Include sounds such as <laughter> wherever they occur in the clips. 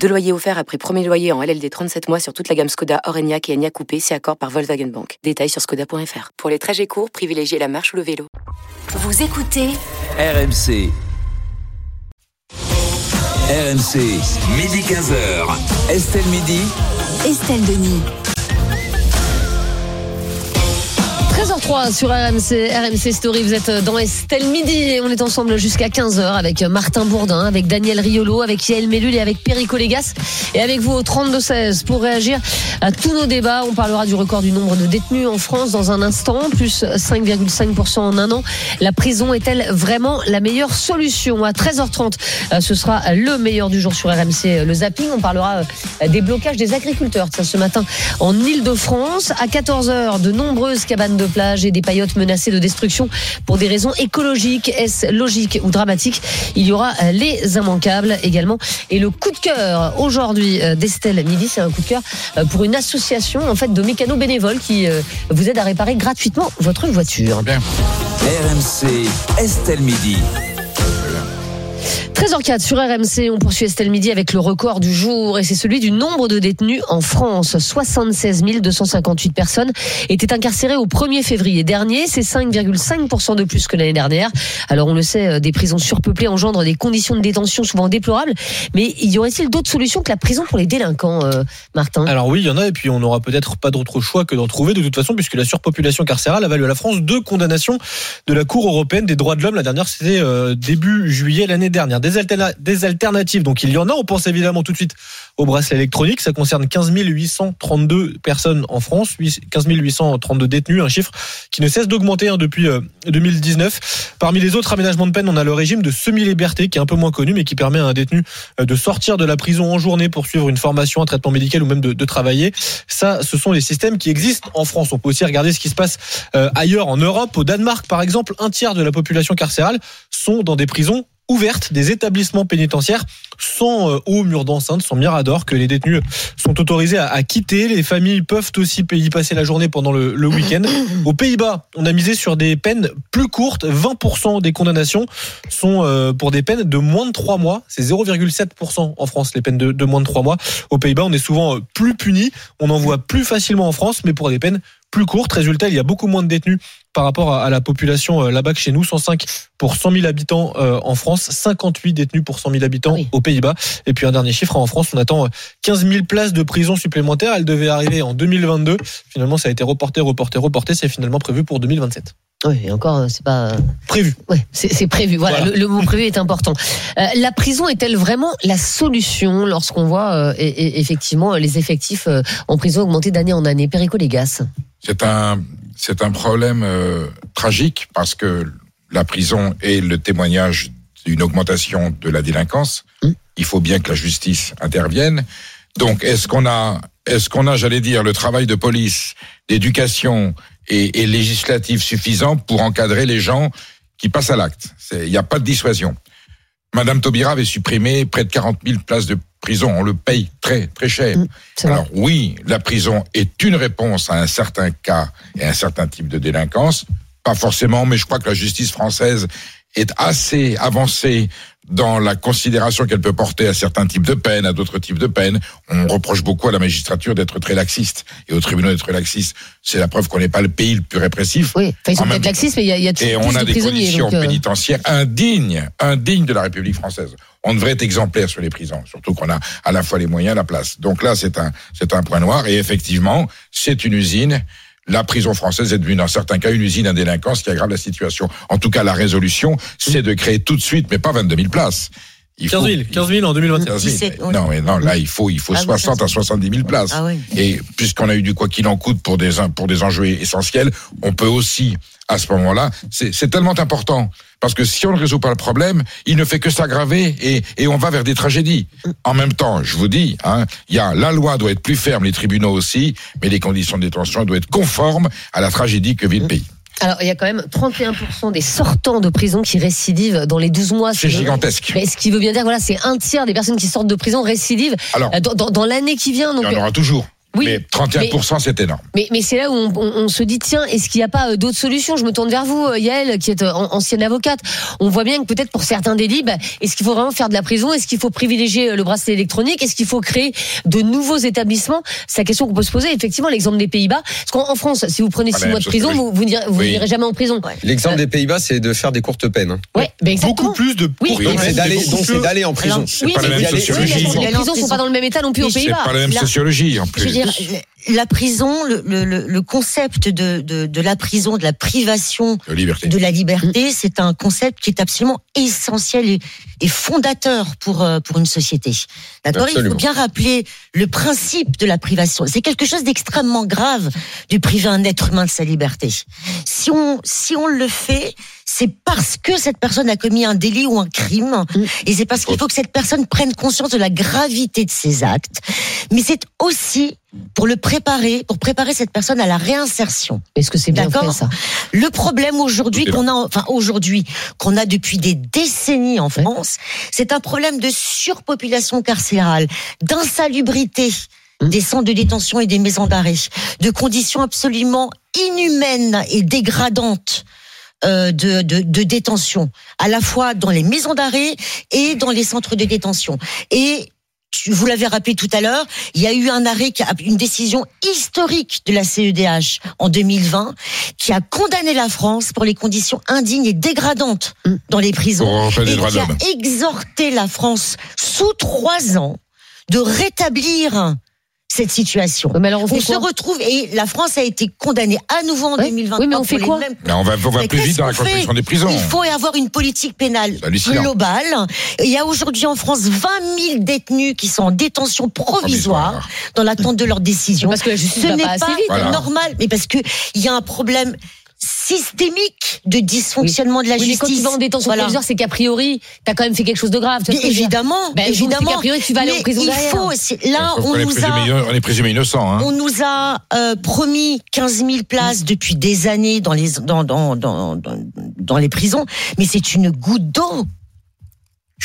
Deux loyers offerts après premier loyer en LLD 37 mois sur toute la gamme Skoda, Orenia et Enya Coupé, c'est accord par Volkswagen Bank. Détails sur skoda.fr. Pour les trajets courts, privilégiez la marche ou le vélo. Vous écoutez RMC. RMC, midi 15h. Estelle Midi. Estelle Denis. 13h03 sur RMC, RMC Story, vous êtes dans Estelle Midi et on est ensemble jusqu'à 15h avec Martin Bourdin, avec Daniel Riolo, avec Yael Mellul et avec Perico Légas et avec vous au 32-16 pour réagir à tous nos débats. On parlera du record du nombre de détenus en France dans un instant, plus 5,5% en un an. La prison est-elle vraiment la meilleure solution? À 13h30, euh, ce sera le meilleur du jour sur RMC, le zapping. On parlera euh, des blocages des agriculteurs ça, ce matin en Ile-de-France. À 14h, de nombreuses cabanes de et des paillotes menacées de destruction pour des raisons écologiques. Est-ce logique ou dramatique? Il y aura euh, les immanquables également. Et le coup de cœur aujourd'hui euh, d'Estelle Midi, c'est un coup de cœur euh, pour une association en fait de mécanos bénévoles qui vous aide à réparer gratuitement votre voiture. RMC, Estelle Midi. 13h04 sur RMC, on poursuit Estelle Midi avec le record du jour et c'est celui du nombre de détenus en France. 76 258 personnes étaient incarcérées au 1er février dernier, c'est 5,5% de plus que l'année dernière. Alors on le sait, euh, des prisons surpeuplées engendrent des conditions de détention souvent déplorables, mais y aurait-il d'autres solutions que la prison pour les délinquants, euh, Martin? Alors oui, il y en a et puis on n'aura peut-être pas d'autre choix que d'en trouver de toute façon puisque la surpopulation carcérale a valu à la France deux condamnations de la Cour européenne des droits de l'homme. La dernière c'était euh, début juillet l'année dernière des, alternatives. Donc il y en a. On pense évidemment tout de suite au bracelet électronique. Ça concerne 15 832 personnes en France, 15 832 détenus, un chiffre qui ne cesse d'augmenter hein, depuis 2019. Euh, Parmi les autres aménagements de peine, on a le régime de semi-liberté qui est un peu moins connu, mais qui permet à un détenu euh, de sortir de la prison en journée pour suivre une formation, un traitement médical ou même de, travailler. Ça, ce sont les systèmes qui existent en France. On peut aussi regarder ce qui se passe euh, ailleurs en Europe. Au Danemark, par exemple, un tiers de la population carcérale sont dans des prisons ouvertes des établissements pénitentiaires sans euh, haut mur d'enceinte, sans mirador, que les détenus sont autorisés à, quitter. Les familles peuvent aussi y passer la journée pendant le, week-end. Aux Pays-Bas, on a misé sur des peines plus courtes. 20% des condamnations sont euh, pour des peines de moins de 3 mois. C'est 0,7% en France, les peines de, moins de 3 mois. Aux Pays-Bas, on est souvent euh, plus puni. On en voit plus facilement en France, mais pour des peines plus courte. Résultat, il y a beaucoup moins de détenus par rapport à la population euh, là-bas que chez nous. 105 pour 100 000 habitants euh, en France, 58 détenus pour 100 000 habitants aux Pays-Bas. Et puis un dernier chiffre, en France, on attend 15 euh, 000 places de prison supplémentaires. Elles devaient arriver en 2022. Finalement, ça a été reporté, reporté, reporté. C'est finalement prévu pour 2027. Oui, et encore, c'est pas prévu. Oui, c'est prévu. Voilà, Le, mot prévu est important. la prison est-elle vraiment la solution lorsqu'on voit effectivement les effectifs en prison augmenter d'année en année? Perico Légas c'est un, c'est un problème euh, tragique parce que la prison est le témoignage d'une augmentation de la délinquance. Mmh. Il faut bien que la justice intervienne. Donc, est-ce qu'on a, est-ce qu'on a, j'allais dire, le travail de police, d'éducation et, et législatif suffisant pour encadrer les gens qui passent à l'acte Il n'y a pas de dissuasion. Madame Taubira avait supprimé près de 40 000 places de prison. On le paye très, très cher. Mm, Alors oui, la prison est une réponse à un certain cas et à un certain type de délinquance. Pas forcément, mais je crois que la justice française est assez avancée dans la considération qu'elle peut porter à certains types de peines, à d'autres types de peines. On reproche beaucoup à la magistrature d'être très laxiste et au tribunal d'être laxiste. C'est la preuve qu'on n'est pas le pays le plus répressif. Oui, ils sont peut-être laxistes, mais il y a, y a Et on a des conditions euh, pénitentiaires indignes, indignes de la République française. On devrait être exemplaire sur les prisons, surtout qu'on a à la fois les moyens, la place. Donc là, c'est un, c'est un point noir. Et effectivement, c'est une usine la prison française est devenue dans certains cas une usine à délinquance qui aggrave la situation. En tout cas, la résolution, c'est de créer tout de suite, mais pas 22 000 places. 15 000, 15 000 en 2021. Non, mais non, là, il faut, il faut 60 ah à 70 000 places. Ah Et puisqu'on a eu du quoi qu'il en coûte pour des, pour des enjeux essentiels, on peut aussi, à ce moment-là, c'est tellement important. Parce que si on ne résout pas le problème, il ne fait que s'aggraver et, et on va vers des tragédies. En même temps, je vous dis, hein, y a, la loi doit être plus ferme, les tribunaux aussi, mais les conditions de détention doivent être conformes à la tragédie que vit le pays. Alors, il y a quand même 31% des sortants de prison qui récidivent dans les 12 mois. C'est gigantesque. Mais ce qui veut bien dire, voilà, c'est un tiers des personnes qui sortent de prison récidivent Alors, euh, dans, dans- dans l'année qui vient. Donc, il y en aura toujours. Oui, mais 31%, c'est énorme. Mais, mais c'est là où on, on- on se dit tiens est-ce qu'il n'y a pas euh, d'autres solutions? Je me tourne vers vous euh, Yael qui est euh, an- ancienne avocate. On voit bien que peut-être pour certains délits, bah, est-ce qu'il faut vraiment faire de la prison? Est-ce qu'il faut privilégier le bracelet électronique? Est-ce qu'il faut créer de nouveaux établissements? C'est la question qu'on peut se poser. Effectivement, l'exemple des Pays-Bas. Parce qu'en en France, si vous prenez Pas six la mois de prison, vous vous n'irez vous Oui. n'irez jamais en prison. L'exemple Euh, des Pays-Bas, c'est de faire des courtes peines. hein. Ouais, ben exactement. Beaucoup plus de Oui, Donc peines, c'est d'aller, beaucoup donc c'est plus- d'aller en prison. C'est Oui, pas la mais- même sociologie. les prisons sont prison. pas dans le même état non plus aux Mais c'est Pays-Bas. pas la même sociologie, en plus. ないね。La prison, le, le- le- concept de, de, de la prison, de la privation De liberté. de la liberté, c'est un concept qui est absolument essentiel et, et fondateur pour, euh, pour une société. D'accord? Il faut bien rappeler le principe de la privation. C'est quelque chose d'extrêmement grave de priver un être humain de sa liberté. Si on, si on le fait, c'est parce que cette personne a commis un délit ou un crime, et c'est parce qu'il faut que cette personne prenne conscience de la gravité de ses actes. Mais c'est aussi pour le préparer, pour préparer cette personne à la réinsertion. Est-ce que c'est bien fait ça Le problème aujourd'hui qu'on a, enfin aujourd'hui qu'on a depuis des décennies en France, c'est un problème de surpopulation carcérale, d'insalubrité des centres de détention et des maisons d'arrêt, de conditions absolument inhumaines et dégradantes. euh, de, de, de détention, à la fois dans les maisons d'arrêt et dans les centres de détention. Et vous l'avez rappelé tout à l'heure, il y a eu un arrêt, qui a- une décision historique de la CEDH en 2020 qui a condamné la France pour les conditions indignes et dégradantes dans les prisons et qui a exhorté la France sous trois ans de rétablir cette situation. Mais alors on se retrouve et la France a été condamnée à nouveau en Ouais. 2020. Oui, mais on fait quoi Mais on va, on va Mais plus vite dans la construction des prisons. Il faut avoir une politique pénale globale. Il y a aujourd'hui en France 20 000 détenus qui sont en détention provisoire Provisoire. dans l'attente de leur décision. Parce que la justice Ce n'est pas assez pas vite. Voilà. normal, mais parce que il y a un problème systémique de dysfonctionnement de la Oui, mais quand tu justice. vas en détention Voilà. provisoire, c'est qu'a priori, t'as quand même fait quelque chose de grave. tu vois évidemment, Ben, évidemment. qu'a priori, tu vas aller en prison il derrière. faut, c'est- là, on nous présumé a, on est présumé innocent. Hein. on nous a euh, promis 15 000 places depuis des années dans les dans dans dans dans, dans les prisons, mais c'est une goutte d'eau.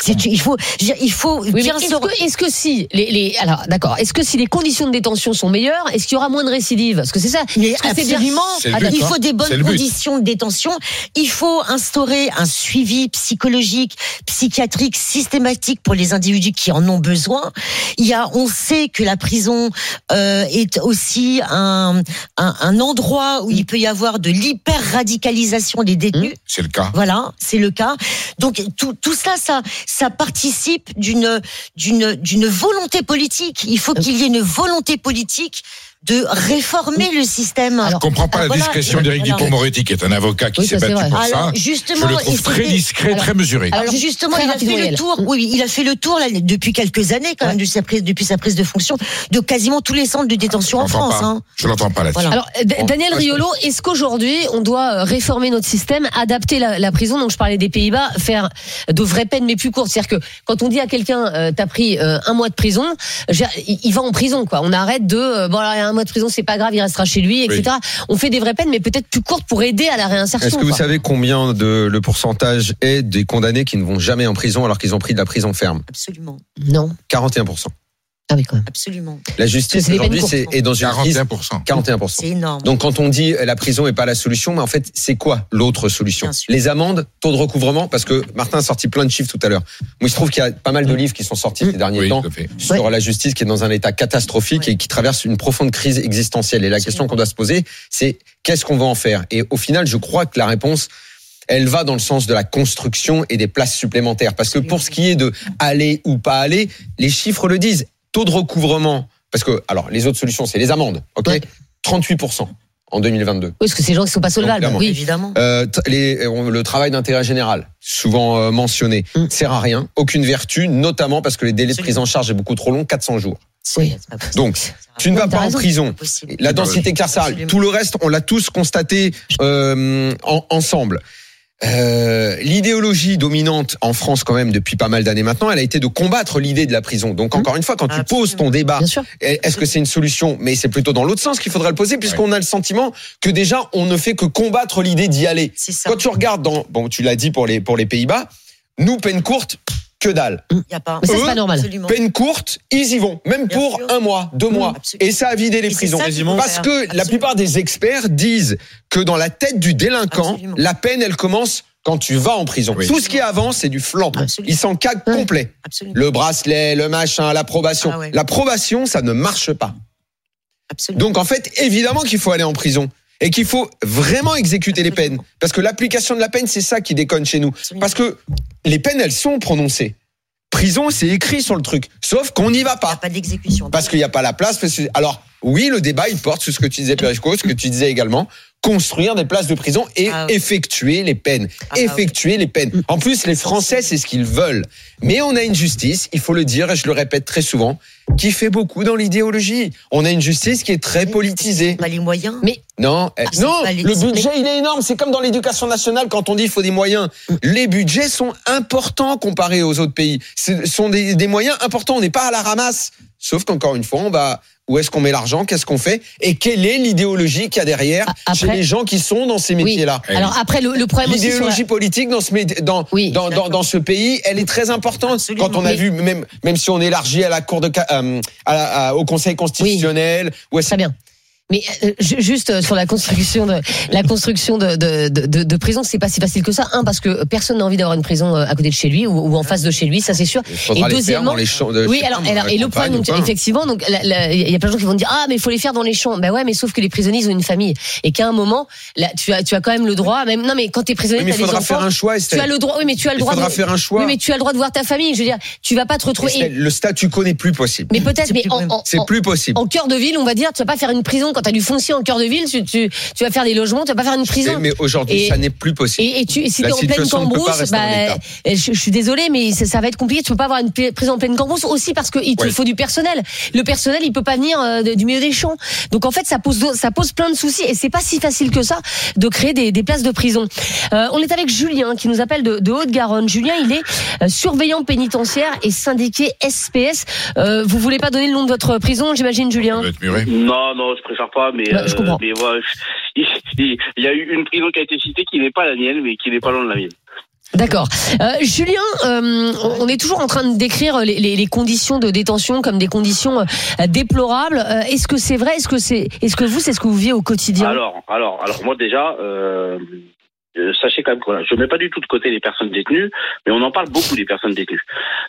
Il faut, je veux dire, il faut Oui, est-ce se que, est-ce que si les, les alors d'accord, est-ce que si les conditions de détention sont meilleures, est-ce qu'il y aura moins de récidives? Parce que c'est ça. Mais bien- absolument, Ah, il hein. faut des bonnes conditions de détention. Il faut instaurer un suivi psychologique, psychiatrique systématique pour les individus qui en ont besoin. Il y a, on sait que la prison euh, est aussi un, un, un endroit où il peut y avoir de l'hyper radicalisation des détenus. C'est le cas. Voilà, c'est le cas. Donc tout, tout ça, ça, ça participe d'une d'une d'une volonté politique. Il faut qu'il y ait une volonté politique de réformer le système. Je comprends pas la voilà. discrétion d'Éric. Dupond-Moretti, qui est un avocat qui Oui, s'est battu vrai. pour Alors ça. justement, Je le trouve très discret, alors- très mesuré. Alors Alors, justement, très il a fait le tour. Oui, il a fait le tour là, depuis quelques années quand même depuis sa prise, depuis sa prise de fonction de quasiment tous les centres de détention en France. pas. hein. Je l'entends pas là-dessus. Voilà. Alors, Bon, Daniel Riolo, est-ce qu'aujourd'hui, on doit euh, réformer notre système, adapter la, la prison? Donc, je parlais des Pays-Bas, faire de vraies peines mais plus courtes. C'est-à-dire que quand on dit à quelqu'un, euh, t'as pris euh, un mois de prison, il, va en prison, quoi. On arrête de, euh, bon, alors, il y a un mois de prison, c'est pas grave, il restera chez lui, etc. On fait des vraies peines, mais peut-être plus courtes pour aider à la réinsertion. Est-ce que vous savez combien de le pourcentage est des condamnés qui ne vont jamais en prison alors qu'ils ont pris de la prison ferme? Absolument, Non. 41%. Ah oui, quand même. absolument. La justice aujourd'hui c'est est dans une crise 41%. 41%. C'est énorme. Donc quand on dit euh, la prison est pas la solution, mais en fait c'est quoi l'autre solution. Les amendes, taux de recouvrement, parce que Martin a sorti plein de chiffres tout à l'heure. Moi il se trouve qu'il y a pas mal de livres qui sont sortis ces derniers Oui, temps sur la justice qui est dans un état catastrophique Ouais. et qui traverse une profonde crise existentielle. Et la question qu'on doit se poser, c'est qu'est-ce qu'on va en faire? Et au final, je crois que la réponse elle va dans le sens de la construction et des places supplémentaires. Parce que pour ce qui est de aller ou pas aller, les chiffres le disent. Taux de recouvrement, parce que, alors, les autres solutions, c'est les amendes, ok Ouais. 38% en 2022. Oui, parce que ces gens qui sont pas solvables. Oui. Évidemment. Euh, les, on- le travail d'intérêt général, souvent euh, mentionné, Mm. sert à rien, aucune vertu, notamment parce que les délais de prise en charge est beaucoup trop long, 400 jours. Oui. Donc, tu ne vas pas en prison. La densité carcérale, tout le reste, on l'a tous constaté euh, en- ensemble. Euh, l'idéologie dominante en France quand même depuis pas mal d'années maintenant, elle a été de combattre l'idée de la prison. Donc encore une fois, quand tu poses ton débat, est-ce que c'est une solution? Mais c'est plutôt dans l'autre sens qu'il faudrait le poser, puisqu'on a le sentiment que déjà on ne fait que combattre l'idée d'y aller. Quand tu regardes dans, bon, tu l'as dit pour les pour les Pays-Bas, nous peine courte, que dalle. Il y a pas. Mais ça, c'est pas normal. Absolument. Peine courte, ils y vont, même Bien pour sûr. un mois, deux mois, absolument. et ça a vidé les Et prisons. Parce faire. que la plupart des experts disent que dans la tête du délinquant, Absolument. la peine, elle commence quand tu vas en prison. Oui. Tout ce qui est avant, c'est du flanc. Absolument. Il s'en cague Ouais. complet. Absolument. Le bracelet, le machin, l'approbation. Ah ouais. L'approbation, ça ne marche pas. Absolument. Donc en fait, évidemment qu'il faut aller en prison. Et qu'il faut vraiment exécuter les peines. Parce que l'application de la peine, c'est ça qui déconne chez nous. Parce que les peines, elles sont prononcées. Prison, c'est écrit sur le truc. Sauf qu'on n'y va Il n'y a pas. pas d'exécution. Parce qu'il n'y a pas la place. Alors, oui, le débat, il porte sur ce que tu disais, Perico, ce que tu disais également. Construire des places de prison et Ah oui. effectuer les peines. Ah oui. effectuer les peines. En plus, les Français, c'est ce qu'ils veulent. Mais on a une justice, il faut le dire, et je le répète très souvent, qui fait beaucoup dans l'idéologie. On a une justice qui est très politisée. On a les moyens. Mais Non, eh, Ah, non, le budget il est énorme. C'est comme dans l'éducation nationale quand on dit il faut des moyens. Les budgets sont importants comparés aux autres pays. Ce sont des, des moyens importants. On n'est pas à la ramasse. Sauf qu'encore une fois, on va où est-ce qu'on met l'argent, qu'est-ce qu'on fait? Et quelle est l'idéologie qu'il y a derrière chez les gens qui sont dans ces métiers-là? alors après le, le problème la- L'idéologie politique dans ce métier- dans, Oui, dans, dans, dans ce pays, elle est très importante. Absolument. Quand on a vu même même si on élargit à la cour de euh, à la- à- au Conseil constitutionnel ou à Très bien. Mais euh, ju- juste euh, sur la construction de la construction de de, de, de, de prison, c'est pas si facile que ça. Un parce que personne n'a envie d'avoir une prison euh, à côté de chez lui ou, ou en face de chez lui, ça c'est sûr. Il faudra Et les faire deuxièmement- dans les champs de, Oui, alors, alors et le problème, donc, effectivement, donc il y a plein de gens qui vont dire ah mais il faut les faire dans les champs. Ben ouais, mais sauf que les prisonniers ils ont une famille et qu'à un moment, là, tu as tu as quand même le droit, même non mais quand t'es prisonnier, Oui, mais t'as il des faudra enfants. faire un choix, tu Estelle. as le droit, oui, mais tu as le Il droit. faudra de, faire un choix. Oui, mais tu as le droit de voir ta famille. Je veux dire, tu vas pas te retrouver. et- Estelle, le statu quo n'est plus possible. mais peut-être, mais C'est plus possible. en cœur de ville, on va dire, tu vas pas faire une prison quand tu as du foncier en cœur de ville, tu, tu, tu vas faire des logements, tu vas pas faire une prison. Mais aujourd'hui, Et- ça n'est plus possible. Et, et tu, si La t'es en pleine cambrousse, bah, l'état. je, je suis désolée, mais ça, ça va être compliqué. Tu peux pas avoir une prison en pleine cambrousse aussi parce qu'il te Ouais. faut du personnel. Le personnel, il peut pas venir euh, du milieu des champs. Donc en fait, ça pose, ça pose plein de soucis et c'est pas si facile que ça de créer des, des places de prison. Euh, on est avec Julien qui nous appelle de, de Haute-Garonne. Julien, il est euh, surveillant pénitentiaire et syndiqué SPS. Euh, vous voulez pas donner le nom de votre prison, j'imagine, Julien? Doit être muré. Non, non, je préfère pas, mais, Bah, je euh, comprends. mais voilà, il, il- il y a eu une prison qui a été citée qui n'est pas la mienne, mais qui n'est pas loin de la mienne. D'accord. Euh, Julien, euh, on est toujours en train de décrire les, les- les conditions de détention comme des conditions déplorables. Euh, est-ce que c'est vrai? Est-ce que c'est Est-ce que vous, c'est ce que vous vivez au quotidien? Alors, alors, alors, moi déjà, euh, sachez quand même que voilà, je mets pas du tout de côté les personnes détenues, mais on en parle beaucoup des personnes détenues.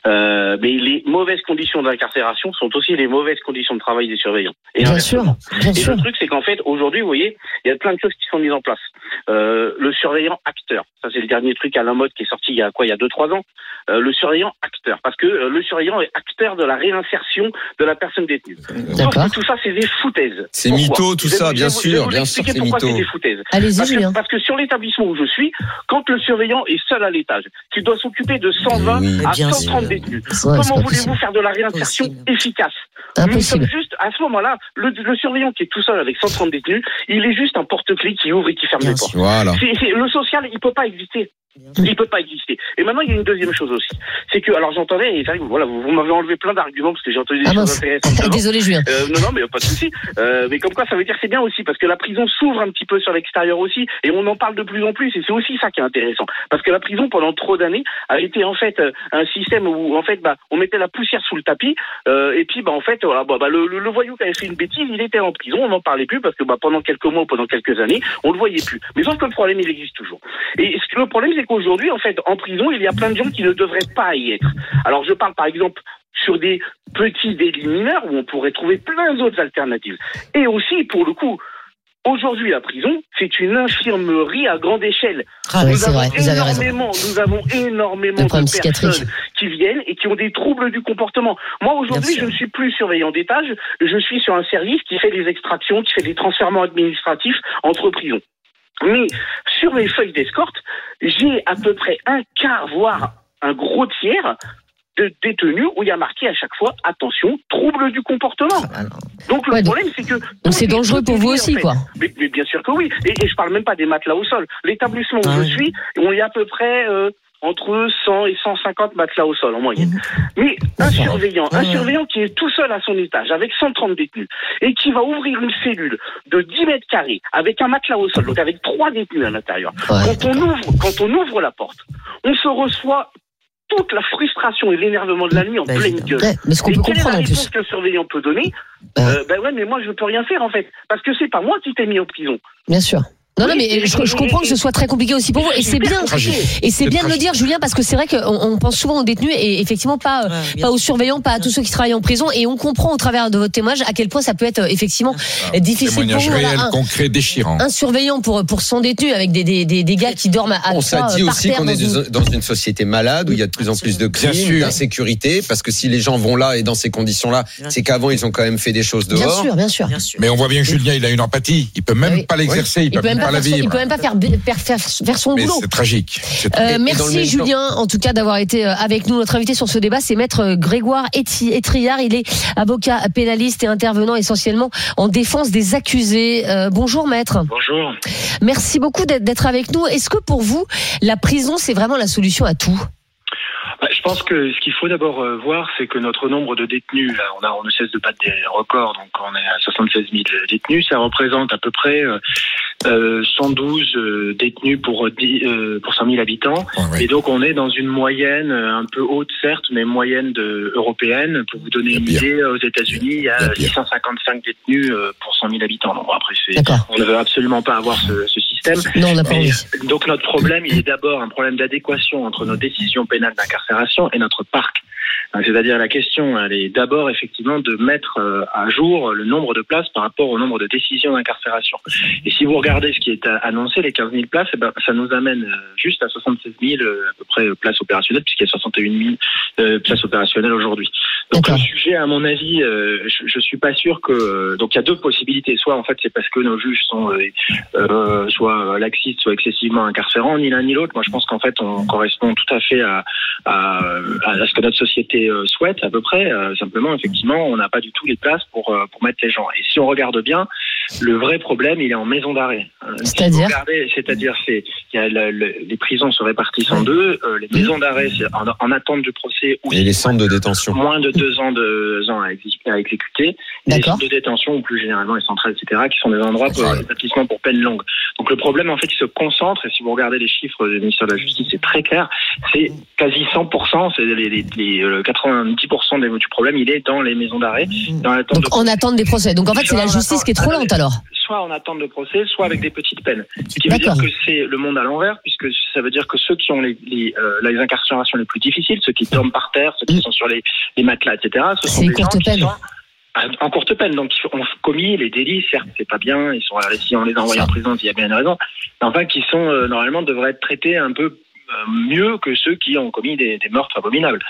Euh, mais les mauvaises conditions d'incarcération sont aussi les mauvaises conditions de travail des surveillants. Et Bien sûr, bien Et sûr. le truc, c'est qu'en fait, aujourd'hui, vous voyez, il y a plein de choses qui sont mises en place. Euh, le surveillant acteur, ça c'est le dernier truc à la mode qui est sorti il y a quoi, il y a deux trois ans. Euh, le surveillant acteur, parce que euh, le surveillant est acteur de la réinsertion de la personne détenue. D'accord. que tout ça, c'est des foutaises. C'est mytho, tout ça, bien sûr, bien sûr, expliquer c'est pourquoi mytho. c'est des foutaises. Allez-y, Parce que, parce que sur l'établissement où je suis, quand le surveillant est seul à l'étage, qu'il doit s'occuper de 120 Oui, à bien 130 sûr. détenus, comment voulez-vous faire de la réinsertion Possible. efficace? Nous Impossible. sommes juste, à ce moment-là, le, le surveillant qui est tout seul avec 130 détenus, il est juste un porte-clés qui ouvre et qui ferme Bien les portes. Voilà. C'est- c'est- le social, il peut pas exister. Il peut pas exister. Et maintenant, il y a une deuxième chose aussi. C'est que, alors j'entendais, et voilà, vous, vous m'avez enlevé plein d'arguments parce que j'ai entendu des Ah choses intéressantes. <laughs> Désolé, Julien. Euh, non, non, mais pas de souci. Euh, mais comme quoi, ça veut dire que c'est bien aussi parce que la prison s'ouvre un petit peu sur l'extérieur aussi, et on en parle de plus en plus. Et c'est aussi ça qui est intéressant, parce que la prison pendant trop d'années a été en fait euh, un système où en fait, bah, on mettait la poussière sous le tapis, euh, et puis bah en fait, voilà, bah, bah, le, le, le voyou qui avait fait une bêtise, il était en prison, on n'en parlait plus parce que bah, pendant quelques mois, ou pendant quelques années, on le voyait plus. Mais sauf que le problème, il existe toujours. Et ce que- le problème, c'est qu'aujourd'hui, en fait, en prison, il y a plein de gens qui ne devraient pas y être. Alors, je parle par exemple sur des petits délits mineurs où on pourrait trouver plein d'autres alternatives. Et aussi, pour le coup, aujourd'hui, la prison, c'est une infirmerie à grande échelle. Ah nous avons vrai, vous avez raison. énormément, nous avons énormément de personnes qui viennent et qui ont des troubles du comportement. Moi, aujourd'hui, je ne suis plus surveillant d'étage, je suis sur un service qui fait des extractions, qui fait des transferts administratifs entre prisons. Mais sur mes feuilles d'escorte, j'ai à peu près un quart, voire un gros tiers de détenus où il y a marqué à chaque fois attention, trouble du comportement. Donc le Ouais, donc- problème c'est que Donc c'est dangereux pour vous aussi, en fait. quoi. Mais, mais bien sûr que oui. Et, et je parle même pas des matelas au sol. L'établissement où Ah je oui. suis, on y a à peu près euh, entre 100 et 150 matelas au sol en moyenne. Mais un surveillant, un surveillant qui est tout seul à son étage avec 130 détenus et qui va ouvrir une cellule de 10 mètres carrés avec un matelas au sol, donc avec trois détenus à l'intérieur. Quand on ouvre, quand on ouvre la porte, on se reçoit toute la frustration et l'énervement de la nuit en Bah, pleine gueule. Ouais, mais ce qu'on Et peut quelle est la réponse qu'un surveillant peut donner Ouais. euh, Ben ouais, mais moi je peux rien faire en fait, parce que c'est pas moi qui t'ai mis en prison. Bien sûr. Non, non, mais je, je comprends que ce soit très compliqué aussi pour vous. Et c'est bien. Et c'est bien de le dire, Julien, parce que c'est vrai qu'on on pense souvent aux détenus et effectivement pas, euh, Ouais, bien pas aux surveillants, pas à tous ceux qui travaillent en prison. Et on comprend au travers de votre témoignage à quel point ça peut être euh, effectivement difficile pour Témoignage vous. Réel, un, concret, déchirant. un surveillant pour, pour 100 détenus avec des, des, des, des gars qui dorment à On ça dit aussi qu'on est une- dans une société malade où il y a de plus en plus de Bien crimes, sûr. d'insécurité, parce que si les gens vont là et dans ces conditions-là, c'est qu'avant ils ont quand même fait des choses Bien dehors. sûr, bien sûr. Bien sûr. Mais on voit bien que Julien, il a une empathie. Il peut même Oui. pas l'exercer, il, peut même pas, pas la faire son, il peut même pas faire, faire, faire, faire son Mais boulot. c'est tragique. Euh, merci temps- Julien, en tout cas d'avoir été euh, avec nous. Notre invité sur ce débat, c'est Maître euh, Grégoire Etriard. Il est avocat pénaliste et intervenant essentiellement en défense des accusés. Euh, bonjour Maître. Bonjour. Merci beaucoup d'être avec nous. Est-ce que pour vous, la prison, c'est vraiment la solution à tout? Bah, Je pense que ce qu'il faut d'abord voir, c'est que notre nombre de détenus, là, on, a, on ne cesse de battre des records, donc on est à 76 000 détenus, ça représente à peu près euh, euh, 112 euh, détenus pour, 10, euh, pour 100 000 habitants. Et donc on est dans une moyenne euh, un peu haute, certes, mais moyenne de, européenne. Pour vous donner une pire. idée, aux États-Unis, il y Il y a a pire. 655 détenus euh, pour 100 000 habitants. Donc après, on ne veut absolument pas avoir ce, ce système. Non, on pas donc notre problème, il est d'abord un problème d'adéquation entre nos décisions pénales d'incarcération et notre parc. Euh, C'est-à-dire la question, elle est d'abord effectivement de mettre euh, à jour le nombre de places par rapport au nombre de décisions d'incarcération. Et si vous regardez ce qui est annoncé, les 15 000 places, eh ben, ça nous amène euh, juste à 76 000 euh, à peu près places opérationnelles, puisqu'il y a 61 000 euh, places opérationnelles aujourd'hui. Donc le sujet, à mon avis, je, je suis pas sûr que. donc il y a deux possibilités. Soit en fait c'est parce que nos juges sont euh, euh, soit laxistes, soit excessivement incarcérants, ni l'un ni l'autre. Moi je pense qu'en fait on correspond tout à fait à, à, à ce que notre société euh, souhaite à peu près. Euh, simplement, effectivement, on n'a pas du tout les places pour euh, pour mettre les gens. Et si on regarde bien, le vrai problème il est en maison d'arrêt. Euh, si C'est-à-dire c'est-à-dire c'est les prisons se répartissent en deux. Euh, les maisons d'arrêt c'est en, en attente du procès ou Et les centres de détention. moins de deux ans, deux ans à, exé- à exécuter. Les centres de détention, ou plus généralement les centrales, etc., qui sont des endroits pour établissement pour peine longue. Donc le problème, en fait, il se concentre, et si vous regardez les chiffres du ministère de la Justice, c'est très clair, c'est quasi 100%, c'est les, les, les, euh, 90% des, du problème, il est dans les maisons d'arrêt, dans l'attente Donc de en attente des procès. Donc en fait, c'est la justice qui est trop lente alors. soit en attente de procès, soit avec des petites peines. Ce qui veut dire que c'est le monde à l'envers, puisque ça veut dire que ceux qui ont les, les, euh, les incarcérations les plus difficiles, ceux qui dorment par terre, ceux qui sont sur les, les matelas, etc., ce sont C'est des courte gens qui peine. sont en courte peine, donc ils ont commis les délits, certes c'est pas bien, ils sont si on les envoie en prison, il y a bien une raison, mais enfin qui sont euh, normalement devraient être traités un peu mieux que ceux qui ont commis des, des meurtres abominables.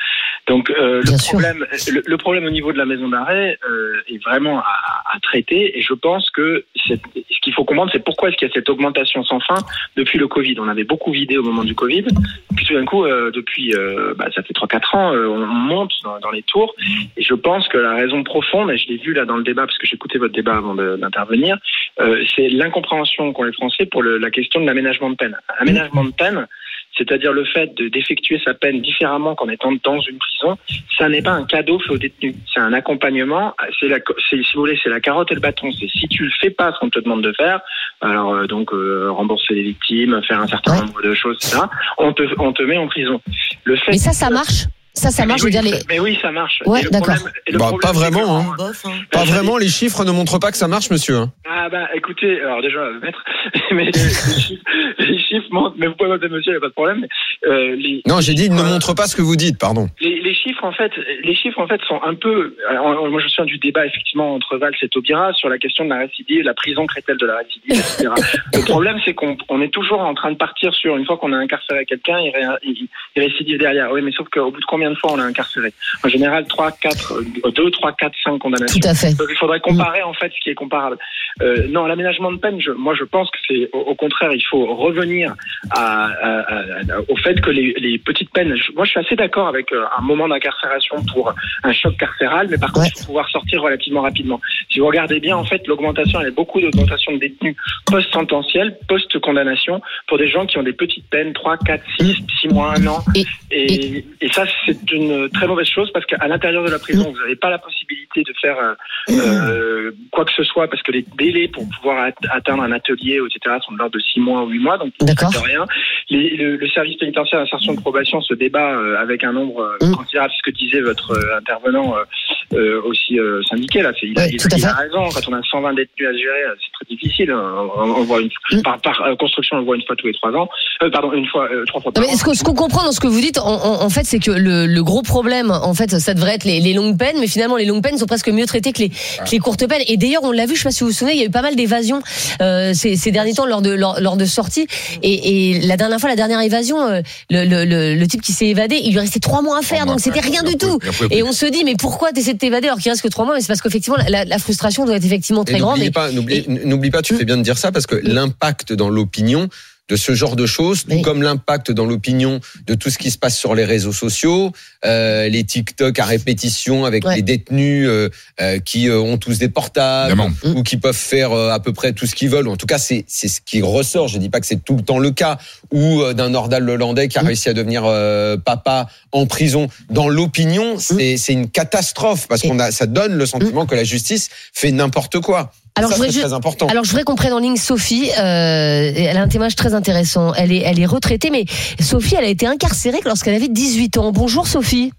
Donc euh, le problème, le, le problème au niveau de la maison d'arrêt euh, est vraiment à, à traiter, et je pense que ce qu'il faut comprendre, c'est pourquoi est-ce qu'il y a cette augmentation sans fin depuis le Covid. On avait beaucoup vidé au moment du Covid, puis tout d'un coup, euh, depuis, euh, bah, ça fait 3-4 ans, euh, on monte dans, dans les tours, et je pense que la raison profonde, et je l'ai vu là dans le débat, parce que j'écoutais votre débat avant d'intervenir, euh, c'est l'incompréhension qu'ont les Français pour le- la question de l'aménagement de peine. Aménagement de peine, c'est-à-dire le fait de- d'effectuer sa peine différemment qu'en étant dans une prison, ça n'est pas un cadeau fait aux détenus. C'est un accompagnement. C'est la, si vous voulez, c'est la carotte et le bâton. C'est si tu le fais pas ce qu'on te demande de faire, alors euh, donc euh, rembourser les victimes, faire un certain nombre de choses, etc. On te, on te met en prison. Le fait Mais ça, ça marche Ça, ça marche, je veux dire les. mais oui, ça marche. Ouais, d'accord. Bah, pas vraiment, hein. Bof, hein. Pas Euh, vraiment, les chiffres ne montrent pas que ça marche, monsieur. hein. Ah bah écoutez, alors déjà, maître, <laughs> mais les, chiffres, les chiffres montrent, mais vous pouvez m'appeler monsieur, il n'y a pas de problème. mais, euh, les, Non, j'ai dit, ils ne Euh, montrent pas ce que vous dites, pardon. les, les chiffres en fait, les chiffres en fait sont un peu. alors, moi, je me souviens du débat effectivement entre Valls et Taubira sur la question de la récidive, la prison crée-t-elle de la récidive, etc. <laughs> Le problème, c'est qu'on on est toujours en train de partir sur une fois qu'on a incarcéré quelqu'un, il, ré- il, il récidive derrière. Oui, mais sauf qu'au bout de combien de fois on l'a incarcéré? En général, 3, 4, 2, 3, 4, 5 condamnations. Tout à fait. Donc il faudrait comparer en fait ce qui est comparable. Euh, non, l'aménagement de peine, je, moi je pense que c'est au, au contraire, il faut revenir à, à- à- à- au fait que les, les petites peines. moi je suis assez d'accord avec euh, un moment d'incarcération pour un choc carcéral, mais par contre, il faut pouvoir sortir relativement rapidement. Si vous regardez bien, en fait, l'augmentation, il y a beaucoup d'augmentation de détenus post-sententiels, post-condamnation, pour des gens qui ont des petites peines, 3, 4, 6, 6 mois, 1 an. Et, et ça, c'est une très mauvaise chose parce qu'à l'intérieur de la prison, vous n'avez pas la possibilité de faire euh, euh, quoi que ce soit parce que les délais pour pouvoir at- atteindre un atelier, etc., sont de l'ordre de 6 mois ou 8 mois, donc rien. Les- le, le service pénitentiaire d'insertion de probation se débat euh, avec un nombre euh, Considérable, ce que disait votre euh, intervenant euh, euh, aussi euh, syndiqué là. C'est- Il, Ouais, il- à a raison. Quand on a 120 détenus à gérer, c'est très difficile. hein. On, on voit une, Mm. par, par construction, on le voit une fois tous les trois ans. Euh, pardon, une fois, trois fois Non, par mais an. ce qu'on comprend dans ce que vous dites, en, fait, c'est que le, le gros problème, en fait, ça devrait être les, les longues peines, mais finalement, les longues peines sont presque mieux traitées que les, que les courtes peines. Et d'ailleurs, on l'a vu, je sais pas si vous vous souvenez, il y a eu pas mal d'évasions ces, ces derniers temps lors de lors, lors de sorties. Et, et la dernière fois, la dernière évasion, le, le, le, le type qui s'est évadé, il lui restait trois mois à faire, donc c'était rien du tout. Et on se dit, mais pourquoi t'essaies de t'évader alors qu'il reste que trois mois? Mais c'est parce qu'effectivement, la, la frustration doit être effectivement très grande. n'oublie pas, n'oublie, n'oublie pas, tu fais bien de dire ça parce que l'impact dans l'opinion de ce genre de choses, tout comme l'impact dans l'opinion de tout ce qui se passe sur les réseaux sociaux, euh, les TikTok à répétition avec Ouais. les détenus euh, euh, qui euh, ont tous des portables ou qui peuvent faire euh, à peu près tout ce qu'ils veulent. Ou en tout cas, c'est c'est ce qui ressort. Je dis pas que c'est tout le temps le cas. Ou euh, d'un Nordal Lelandais qui a réussi à devenir euh, papa en prison. Dans l'opinion, c'est c'est une catastrophe parce qu'on a ça donne le sentiment que la justice fait n'importe quoi. Alors, ça, je voudrais très important. Alors, je voudrais qu'on prenne en ligne Sophie. Euh, elle a un témoignage très intéressant. Elle est, elle est retraitée, mais Sophie, elle a été incarcérée lorsqu'elle avait 18 ans. Bonjour, Sophie.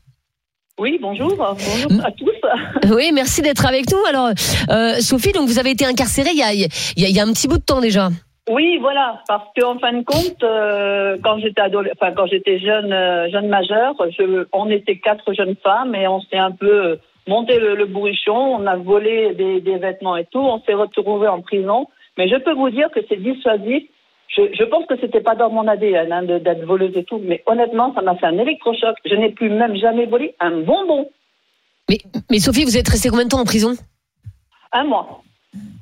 Oui, bonjour. Bonjour à tous. <laughs> Oui, merci d'être avec nous. Alors, euh, Sophie, donc vous avez été incarcérée il y a, il y a, il y a un petit bout de temps déjà. Oui, voilà, parce qu'en fin de compte, euh, quand j'étais adole- enfin quand j'étais jeune, euh, jeune majeure, je, on était quatre jeunes femmes et on s'est un peu euh, monté le, le bourrichon. On a volé des, des vêtements et tout. On s'est retrouvés en prison. Mais je peux vous dire que c'est dissuasif. Je, je pense que c'était pas dans mon ADN hein, d'être voleuse et tout, mais honnêtement, ça m'a fait un électrochoc. Je n'ai plus même jamais volé un bonbon. Mais, mais Sophie, vous êtes restée combien de temps en prison? Un mois.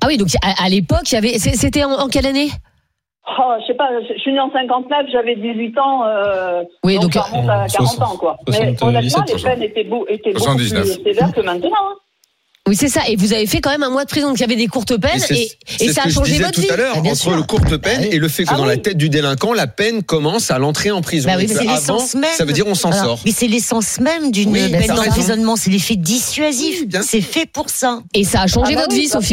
Ah oui, donc à, à l'époque, il y avait. c'est- C'était en, en quelle année? Oh, je sais pas, je suis née en 59, j'avais 18 ans, euh, Oui, donc, ça remonte à euh, 40 ans, quoi. Mais 77, honnêtement, les 60. peines étaient, beau, étaient beaucoup 79. plus sévères que maintenant. hein. Oui, c'est ça. Et vous avez fait quand même un mois de prison. Donc il y avait des courtes peines Et ça a que je changé disais votre tout vie. à l'heure, Ah, bien entre sûr. le courte peine et le fait que Ah dans oui. la tête du délinquant, la peine commence à l'entrée en prison. Bah oui, mais avant, même. ça veut dire on s'en sort. Mais c'est l'essence même d'une Oui, peine d'emprisonnement. C'est l'effet dissuasif. c'est fait pour ça. Et ça a changé Ah bah votre oui, vie, parce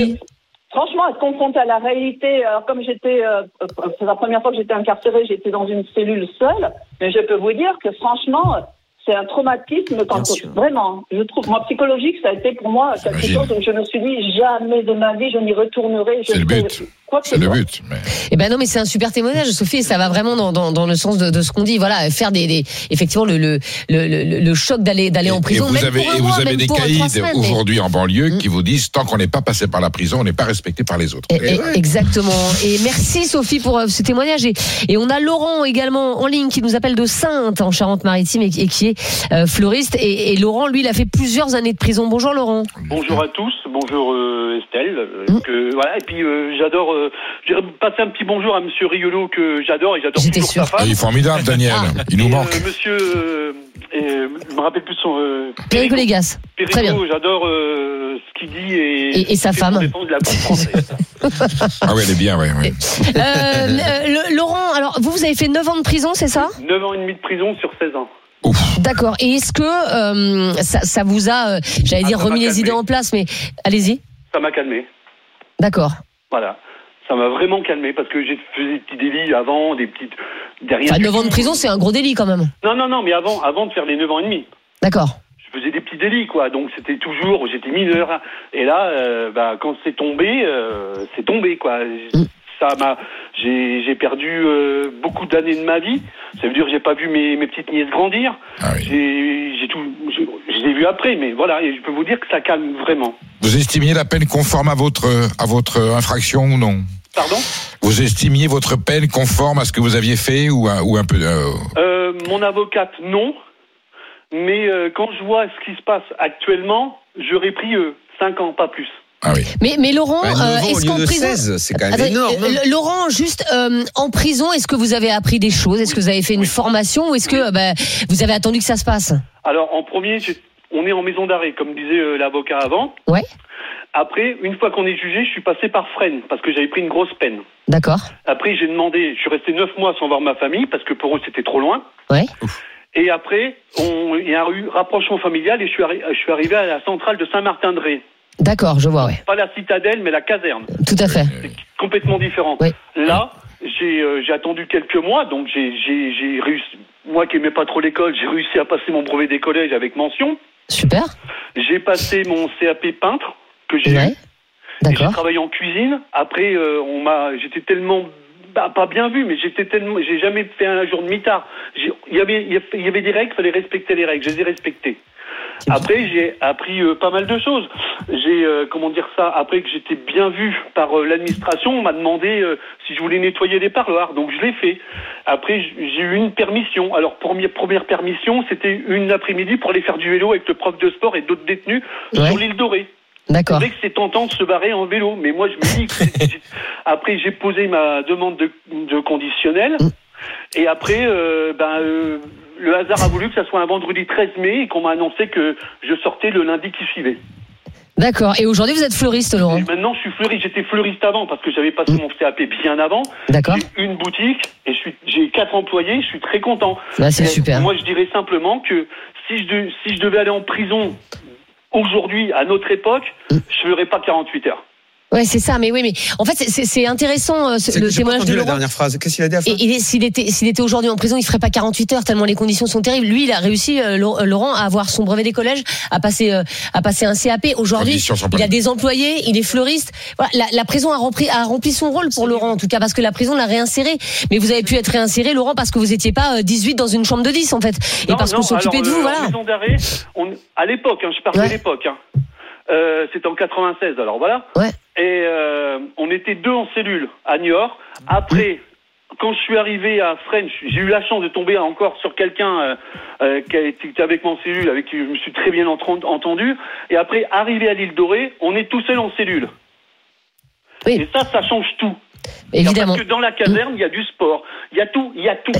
Franchement, confronté à la réalité, alors comme j'étais, euh, euh, c'est la première fois que j'étais incarcérée, j'étais dans une cellule seule, mais je peux vous dire que franchement, c'est un traumatisme quand vraiment, je trouve, moi psychologique, ça a été pour moi quelque chose où je me suis dit jamais de ma vie je n'y retournerai. je C'est le but. Quoi que C'est ce le soit. but. Mais Eh ben non, mais c'est un super témoignage, Sophie, et ça va vraiment dans, dans, dans le sens de, de ce qu'on dit. Voilà, faire des, des effectivement le le, le, le, le choc d'aller d'aller en et prison. vous même avez, pour un et mois, vous avez même des caïds mais- aujourd'hui en banlieue qui vous disent tant qu'on n'est pas passé par la prison, on n'est pas respecté par les autres. Eh, Et eh, ouais. Exactement. Et merci Sophie pour euh, ce témoignage. Et, et on a Laurent également en ligne qui nous appelle de Sainte en Charente-Maritime et qui est euh, fleuriste. Et, et Laurent, lui, il a fait plusieurs années de prison. Bonjour Laurent. Bonjour à tous, bonjour euh, Estelle. euh, que, voilà, et puis euh, j'adore. Euh, J'irais passer un petit bonjour à Monsieur Riolo que j'adore et j'adore toujours sa Ah, femme. il est formidable, Daniel. Il nous Et, manque. euh, monsieur, euh, euh, je me rappelle plus son. Euh, Perico Légas. Très bien. Perico, j'adore euh, ce qu'il dit et, Et- et sa femme. de la. <laughs> Ah ouais, elle est bien, ouais. ouais. Euh, euh, le- Laurent, alors vous, vous avez fait 9 ans de prison, c'est ça? 9 ans et demi de prison sur 16 ans. D'accord. Et est-ce que euh, ça, ça vous a, euh, j'allais Ah, dire, m'a remis les idées en place, mais allez-y. Ça m'a calmé. D'accord. Voilà. Ça m'a vraiment calmé parce que j'ai fait des petits délits avant, des petites. Derrière. Enfin, 9 ans de prison, c'est un gros délit quand même. Non, non, non, mais avant, avant de faire les 9 ans et demi. D'accord. je faisais des petits délits, quoi. Donc c'était toujours, j'étais mineur. Et là, euh, bah, quand c'est tombé, euh, c'est tombé, quoi. Ça m'a, j'ai, j'ai perdu euh, beaucoup d'années de ma vie. Ça veut dire que j'ai pas vu mes, mes petites nièces grandir. J'ai, j'ai tout, je, je les ai vues après, mais voilà. Et je peux vous dire que ça calme vraiment. Vous estimiez la peine conforme à votre, à votre infraction ou non? Pardon? Vous estimiez votre peine conforme à ce que vous aviez fait ou un, ou un peu. euh, Euh, mon avocate, non. Mais euh, quand je vois ce qui se passe actuellement, j'aurais pris 5 ans, pas plus. Ah oui. Mais, mais Laurent, Bah, euh, est-ce qu'en prison. 16, c'est quand même énorme, hein. euh, Laurent, juste euh, en prison, est-ce que vous avez appris des choses? Est-ce que vous avez fait une formation ou est-ce que euh, bah, vous avez attendu que ça se passe? Alors, en premier, on est en maison d'arrêt, comme disait euh, l'avocat avant. Ouais. Après, une fois qu'on est jugé, je suis passé par Fresnes, parce que j'avais pris une grosse peine. D'accord. Après, j'ai demandé, je suis resté neuf mois sans voir ma famille, parce que pour eux, c'était trop loin. Ouais. Et après, on- il y a eu rapprochement familial et je suis, arri- je suis arrivé à la centrale de Saint-Martin-de-Ré. D'accord, je vois, ouais. Pas la citadelle, mais la caserne. Tout à fait. Complètement différent. Là, j'ai euh, j'ai attendu quelques mois, donc j'ai- réussi. Moi qui aimais pas trop l'école, j'ai réussi à passer mon brevet des collèges avec mention. Super. J'ai passé mon CAP peintre que j'ai. Et J'ai travaillé en cuisine. Après, euh, on m'a, j'étais tellement bah, pas bien vu, mais j'étais tellement, j'ai jamais fait un jour de mitard. Il y avait, il y avait des règles, fallait respecter les règles. Je les ai respectées. Après, j'ai appris euh, pas mal de choses. J'ai, euh, comment dire ça, après que j'étais bien vu par euh, l'administration, on m'a demandé euh, si je voulais nettoyer les parloirs, donc je l'ai fait. Après, j'ai eu une permission. Alors, première, première permission, c'était une après-midi pour aller faire du vélo avec le prof de sport et d'autres détenus sur l'île Dorée. D'accord. C'est vrai que c'est tentant de se barrer en vélo, mais moi je me dis que <laughs> après j'ai posé ma demande de, de conditionnel et après euh, ben, euh, le hasard a voulu que ça soit un vendredi 13 mai et qu'on m'a annoncé que je sortais le lundi qui suivait. D'accord. Et aujourd'hui, vous êtes fleuriste, Laurent Et maintenant je suis fleuriste, j'étais fleuriste avant parce que j'avais passé mon CAP bien avant. D'accord. J'ai une boutique et j'ai quatre employés, je suis très content. Bah, c'est Et super. Moi je dirais simplement que si je, de- si je devais aller en prison aujourd'hui à notre époque, je ferais pas 48 heures. Ouais, c'est ça. Mais oui, mais en fait, c'est- c'est c'est intéressant euh, ce- le témoignage de entendu la Laurent. dernière phrase. Qu'est-ce qu'il a dit à Et il est- s'il était, s'il était aujourd'hui en prison, il ferait pas 48 heures tellement les conditions sont terribles. Lui, il a réussi, euh, Lau- Laurent, à avoir son brevet des collèges, à passer, euh, à passer un CAP. Aujourd'hui, il a des employés, il est fleuriste. Voilà, la, la prison a rempli, a rempli son rôle pour Laurent, en tout cas, parce que la prison l'a réinséré. Mais vous avez pu être réinséré, Laurent, parce que vous étiez pas euh, 18 dans une chambre de 10, en fait. Et Non, parce qu'on s'occupait de vous, euh, voilà. En maison d'arrêt, on- à l'époque, hein, je parle de l'époque. Hein. Euh, C'était en 96, alors voilà. Et euh, on était deux en cellule à Niort. Après, quand je suis arrivé à French, j'ai eu la chance de tomber encore sur quelqu'un euh, euh, qui était avec moi en cellule, avec qui je me suis très bien entendu. Et après, arrivé à l'île Dorée, on est tout seul en cellule. Et ça, ça change tout. Évidemment. Parce que dans la caserne, il y a du sport, il y a tout, il y a tout.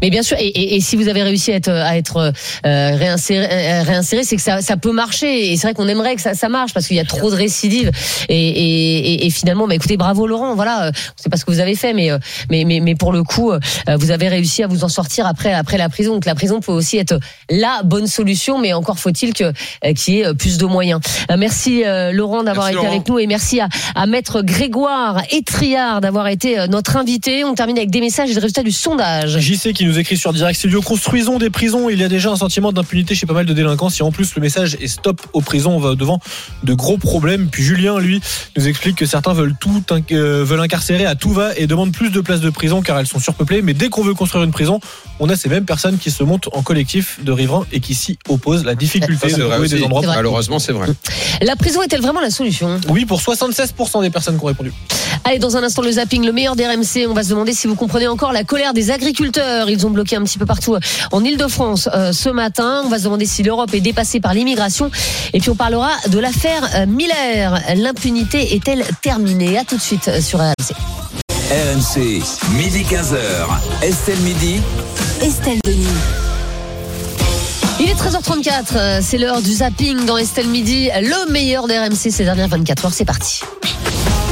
Mais bien sûr, et, et- et si vous avez réussi à être, à être euh, réinséré, euh, réinséré, c'est que ça, ça peut marcher. Et c'est vrai qu'on aimerait que ça, ça marche parce qu'il y a trop de récidives. Et, et- et- et finalement, bah, écoutez, bravo Laurent. Voilà, euh, on sait pas ce que vous avez fait, mais, euh, mais, mais, mais pour le coup, euh, vous avez réussi à vous en sortir après, après la prison. Donc la prison peut aussi être la bonne solution, mais encore faut-il que euh, qu'il y ait plus de moyens. Euh, Merci euh, Laurent d'avoir été Laurent. avec nous et merci à, à Maître Grégoire Etriard d'avoir été euh, notre invité. On termine avec des messages et le résultat du sondage. JC qui nous écrit sur Direct Studio Construisons des prisons. Il y a déjà un sentiment d'impunité chez pas mal de délinquants. Si en plus le message est stop aux prisons, on va devant de gros problèmes. Puis Julien, lui, nous explique que certains veulent tout inc- euh, veulent incarcérer à tout va et demandent plus de places de prison car elles sont surpeuplées. Mais dès qu'on veut construire une prison, on a ces mêmes personnes qui se montent en collectif de riverains et qui s'y opposent. La difficulté <laughs> Ça, de trouver aussi. des endroits. Malheureusement, c'est vrai. La prison est-elle vraiment la solution? Oui, pour 76% des personnes qui ont répondu. Allez, dans un instant, le zapping, le meilleur des RMC. On va se demander si vous comprenez encore la colère des agriculteurs. Ils ont bloqué un petit peu partout en Ile-de-France euh, ce matin. On va se demander si l'Europe est dépassée par l'immigration. Et puis on parlera de l'affaire euh, Miller. L'impunité est-elle terminée? À tout de suite euh, sur RMC. RMC, midi 15h. Estelle Midi. Estelle Denis. Il est 13h34, euh, c'est l'heure du zapping dans Estelle Midi, le meilleur des RMC ces dernières 24 heures. C'est parti.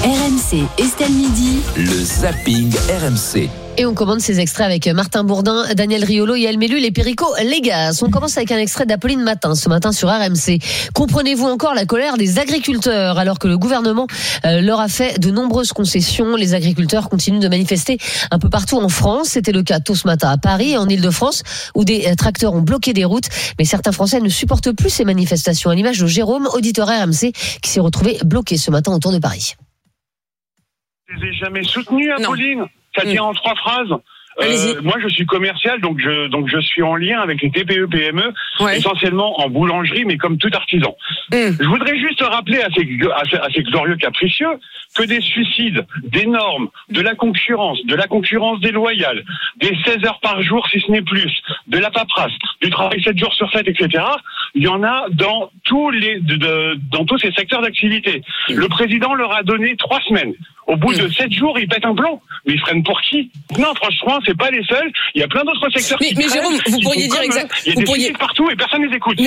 RMC, Estelle Midi. Le zapping RMC. Et on commande ces extraits avec Martin Bourdin, Daniel Riolo, Yael Mellul et Perico Légas. On commence avec un extrait d'Apolline Matin, ce matin sur RMC. Comprenez-vous encore la colère des agriculteurs alors que le gouvernement euh, leur a fait de nombreuses concessions Les agriculteurs continuent de manifester un peu partout en France. C'était le cas tôt ce matin à Paris et en Ile-de-France où des euh, tracteurs ont bloqué des routes. Mais certains Français ne supportent plus ces manifestations, à l'image de Jérôme, auditeur RMC, qui s'est retrouvé bloqué ce matin autour de Paris. Je les ai jamais soutenus, Apolline. Ça tient en trois phrases. Euh, moi, je suis commercial, donc je donc je suis en lien avec les TPE PME, essentiellement en boulangerie, mais comme tout artisan. Je voudrais juste rappeler à ces, à ces, à ces glorieux capricieux que des suicides, des normes, de la concurrence, de la concurrence déloyale, des 16 heures par jour si ce n'est plus, de la paperasse, du travail 7 jours sur 7, etc. il y en a dans tous les de- de- dans tous ces secteurs d'activité. Le président leur a donné trois semaines. Au bout de sept jours, ils pètent un plan. Mais ils freinent pour qui? Non, franchement, c'est pas les seuls. Il y a plein d'autres secteurs Mais- qui mais traînent, Jérôme, vous pourriez dire comme exact- eux. Il y a vous des pourriez- partout et personne ne les écoute.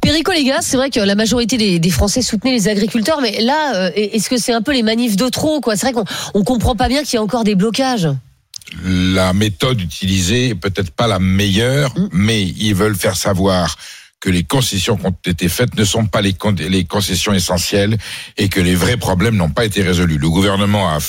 Perico, les gars, c'est vrai que la majorité des, des Français soutenaient les agriculteurs, mais là, euh, est-ce que c'est un peu les manifs de trop, quoi? C'est vrai qu'on on comprend pas bien qu'il y a encore des blocages. la méthode utilisée est peut-être pas la meilleure, mais ils veulent faire savoir que les concessions qui ont été faites ne sont pas les, con- les concessions essentielles et que les vrais problèmes n'ont pas été résolus. Le gouvernement a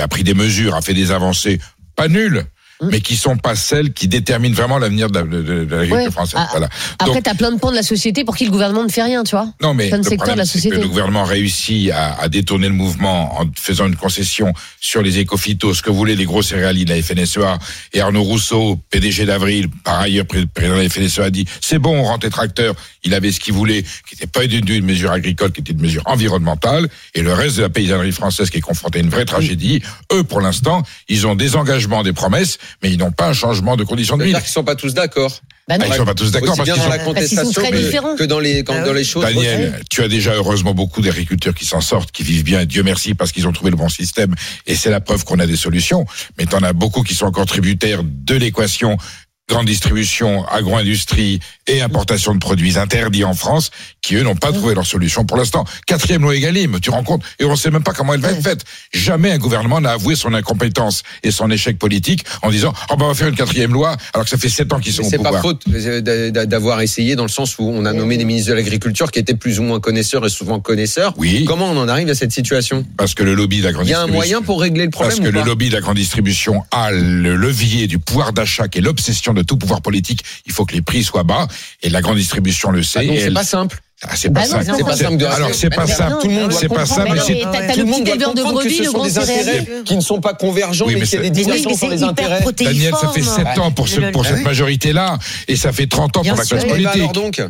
a pris des mesures, a fait des avancées pas nulles, mais qui sont pas celles qui déterminent vraiment l'avenir de, la- l'agriculture Ouais. française. Ah, Voilà. Après, Donc, t'as plein de pans de la société pour qui le gouvernement ne fait rien, tu vois non, mais Plein de le secteurs de la problème, c'est que société. le gouvernement réussit à, à détourner le mouvement en faisant une concession sur les écophytos, ce que voulaient les gros céréaliers de la FNSEA. Et Arnaud Rousseau, PDG d'Avril, par ailleurs pré- président de la FNSEA, a dit c'est bon, on rentre les tracteurs. Il avait ce qu'il voulait, qui n'était pas une, une mesure agricole, qui était une mesure environnementale. Et le reste de la paysannerie française qui est confrontée à une vraie tragédie, eux, pour l'instant, ils ont des engagements, des promesses, mais ils n'ont pas un changement de conditions de vie. C'est-à-dire qu'ils sont pas tous d'accord. Bah non. Ah, ils sont pas tous d'accord Aussi parce bien qu'ils dans la sont- Parce qu'ils sont contestation très que, dans les quand- dans les choses. Daniel, tu as déjà heureusement beaucoup d'agriculteurs qui s'en sortent, qui vivent bien, et Dieu merci parce qu'ils ont trouvé le bon système, et c'est la preuve qu'on a des solutions. Mais tu en as beaucoup qui sont encore tributaires de l'équation grande distribution, agro-industrie et importation de produits interdits en France, qui eux n'ont pas trouvé leur solution pour l'instant. Quatrième loi Egalim, tu rends compte, et on ne sait même pas comment elle va être faite. Jamais un gouvernement n'a avoué son incompétence et son échec politique en disant, oh ben on va faire une quatrième loi, alors que ça fait sept ans qu'ils sont Mais au c'est pouvoir. pas faute euh, d'a- d'a- d'avoir essayé dans le sens où on a nommé des ministres de l'agriculture qui étaient plus ou moins connaisseurs et souvent connaisseurs. Oui. Comment on en arrive à cette situation? Parce que le lobby de la grande Il y a un distribution- moyen pour régler le problème Parce que ou le lobby de la grande distribution a le levier du pouvoir d'achat qui est l'obsession de tout pouvoir politique. Il faut que les prix soient bas et la grande distribution le sait. Ah, c'est elle- pas simple. Ah, c'est pas Bah simple. c'est pas simple de Alors c'est pas simple. tout le monde C'est pas simple. Tout le monde doit éleveur de comprendre que brebis, ce le sont grand des intérêts qui ne sont pas convergents, Oui, mais mais qu'il y a c'est- des sur les intérêts. Daniel, ça fait 7 ans pour, ce, Le- pour Ah cette oui. majorité-là et ça fait 30 ans Bien pour la classe politique. donc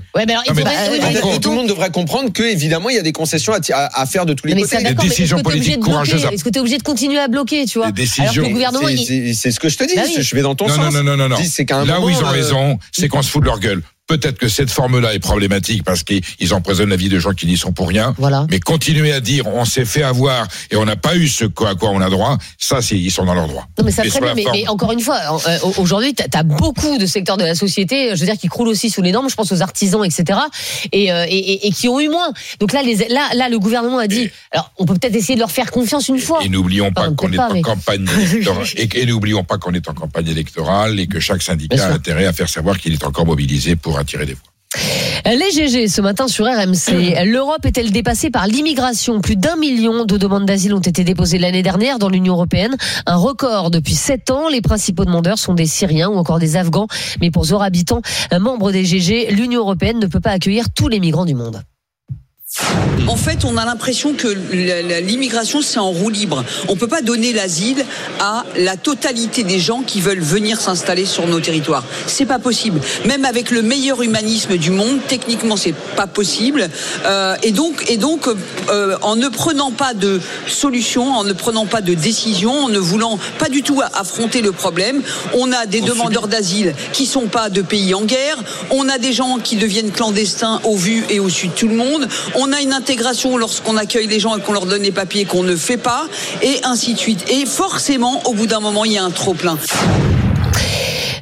tout le monde devrait comprendre que évidemment il y a des concessions à, faire de tous les côtés. est-ce décisions politiques courageuses Est-ce que t'es obligé de continuer à bloquer, tu vois Des décisions- Alors que le gouvernement, C'est- ce que je te dis. Bah. Je vais dans ton sens. non, non, non, non, Là où ils ont euh, raison, c'est qu'on se fout de leur gueule. Peut-être que cette forme-là est problématique parce qu'ils empoisonnent la vie de gens qui n'y sont pour rien. Voilà. Mais continuer à dire on s'est fait avoir et on n'a pas eu ce à quoi on a droit, ça, c'est ils sont dans leur droit. Non mais ça Mais bien, mais, encore une fois, euh, aujourd'hui, t'as as beaucoup de secteurs de la société, je veux dire, qui croulent aussi sous les normes. Je pense aux artisans, etc. Et, euh, et, et- et qui ont eu moins. Donc là, les, là, là, le gouvernement a dit. Alors, on peut peut-être essayer de leur faire confiance une fois. Et n'oublions pas qu'on est pas, en mais- campagne électorale. <laughs> et, et n'oublions pas qu'on est en campagne électorale et que chaque syndicat a intérêt à faire savoir qu'il est encore mobilisé pour attirer des voix. Les GG ce matin sur RMC. <clears throat> L'Europe est-elle dépassée par l'immigration? Plus d'un million de demandes d'asile ont été déposées l'année dernière dans l'Union européenne. Un record depuis sept ans. Les principaux demandeurs sont des Syriens ou encore des Afghans. Mais pour Zora Habitant, un membre des GG, l'Union européenne ne peut pas accueillir tous les migrants du monde. En fait, on a l'impression que l'immigration, c'est en roue libre. On peut pas donner l'asile à la totalité des gens qui veulent venir s'installer sur nos territoires. C'est pas possible. Même avec le meilleur humanisme du monde, techniquement, c'est pas possible. Euh, et donc, et donc, euh, en ne prenant pas de solution, en ne prenant pas de décision, en ne voulant pas du tout affronter le problème, on a des demandeurs d'asile qui sont pas de pays en guerre. On a des gens qui deviennent clandestins au vu et au su de tout le monde. On a une intégration lorsqu'on accueille les gens et qu'on leur donne les papiers qu'on ne fait pas, et ainsi de suite. Et forcément, au bout d'un moment, il y a un trop-plein.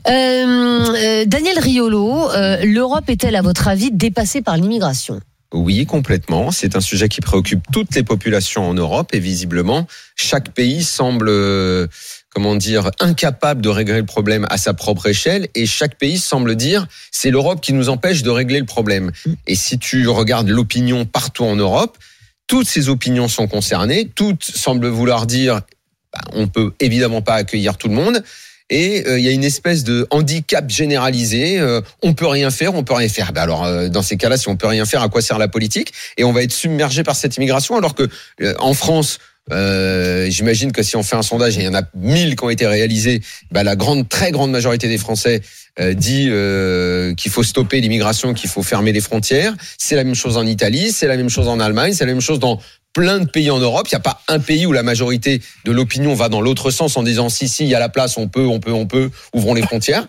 Euh, euh, Daniel Riolo, euh, l'Europe est-elle, à votre avis, dépassée par l'immigration? Oui, complètement. C'est un sujet qui préoccupe toutes les populations en Europe et visiblement, chaque pays semble, euh, comment dire, incapable de régler le problème à sa propre échelle et chaque pays semble dire c'est l'Europe qui nous empêche de régler le problème. Et si tu regardes l'opinion partout en Europe, toutes ces opinions sont concernées, toutes semblent vouloir dire bah, on peut évidemment pas accueillir tout le monde. Et euh, il y a une espèce de handicap généralisé. euh, on peut rien faire, on peut rien faire. Ben alors, euh, dans ces cas-là, si on peut rien faire, à quoi sert la politique? Et on va être submergé par cette immigration, alors que euh, en France. Euh, J'imagine que si on fait un sondage, et il y en a 1000 qui ont été réalisés, ben la grande, très grande majorité des Français euh, dit euh, qu'il faut stopper l'immigration, qu'il faut fermer les frontières. C'est la même chose en Italie, c'est la même chose en Allemagne, c'est la même chose dans plein de pays en Europe. Il n'y a pas un pays où la majorité de l'opinion va dans l'autre sens en disant si si il y a la place, on peut, on peut, on peut, ouvrons les frontières.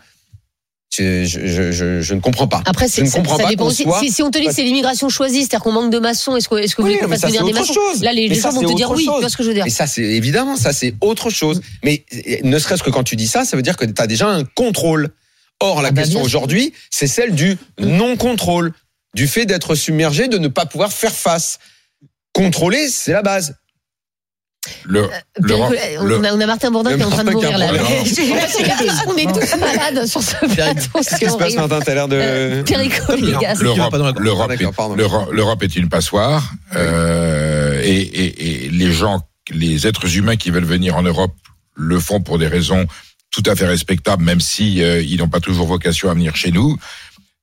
Je, je, je, je- je ne comprends pas. Après, je ne ça, comprends ça pas dépend qu'on aussi. soit- Si, si on te dit que c'est l'immigration choisie, c'est-à-dire qu'on manque de maçons, est-ce que, est-ce que vous voulez Oui, qu'on mais fasse ça, venir des maçons? chose. Là, les, les ça, gens vont te dire oui, tu vois ce que je veux dire? Mais ça, c'est évidemment, ça, c'est autre chose. Mais ne serait-ce que quand tu dis ça, ça veut dire que tu as déjà un contrôle. Or, la Ah bah, question aujourd'hui, c'est celle du non-contrôle, du fait d'être submergé, de ne pas pouvoir faire face. Contrôler, c'est la base. Le, le- on, a, on a Martin Bourdin qui est en train de mourir là. qu'on <laughs> est tous malades sur ce plateau. Qu'est-ce qui se passe. Martin T'as l'air de. Euh, Perico, les gars. L'Europe, D'accord, est- l'Europe une passoire euh, et, et- et les gens, les êtres humains qui veulent venir en Europe le font pour des raisons tout à fait respectables, même si euh, ils n'ont pas toujours vocation à venir chez nous.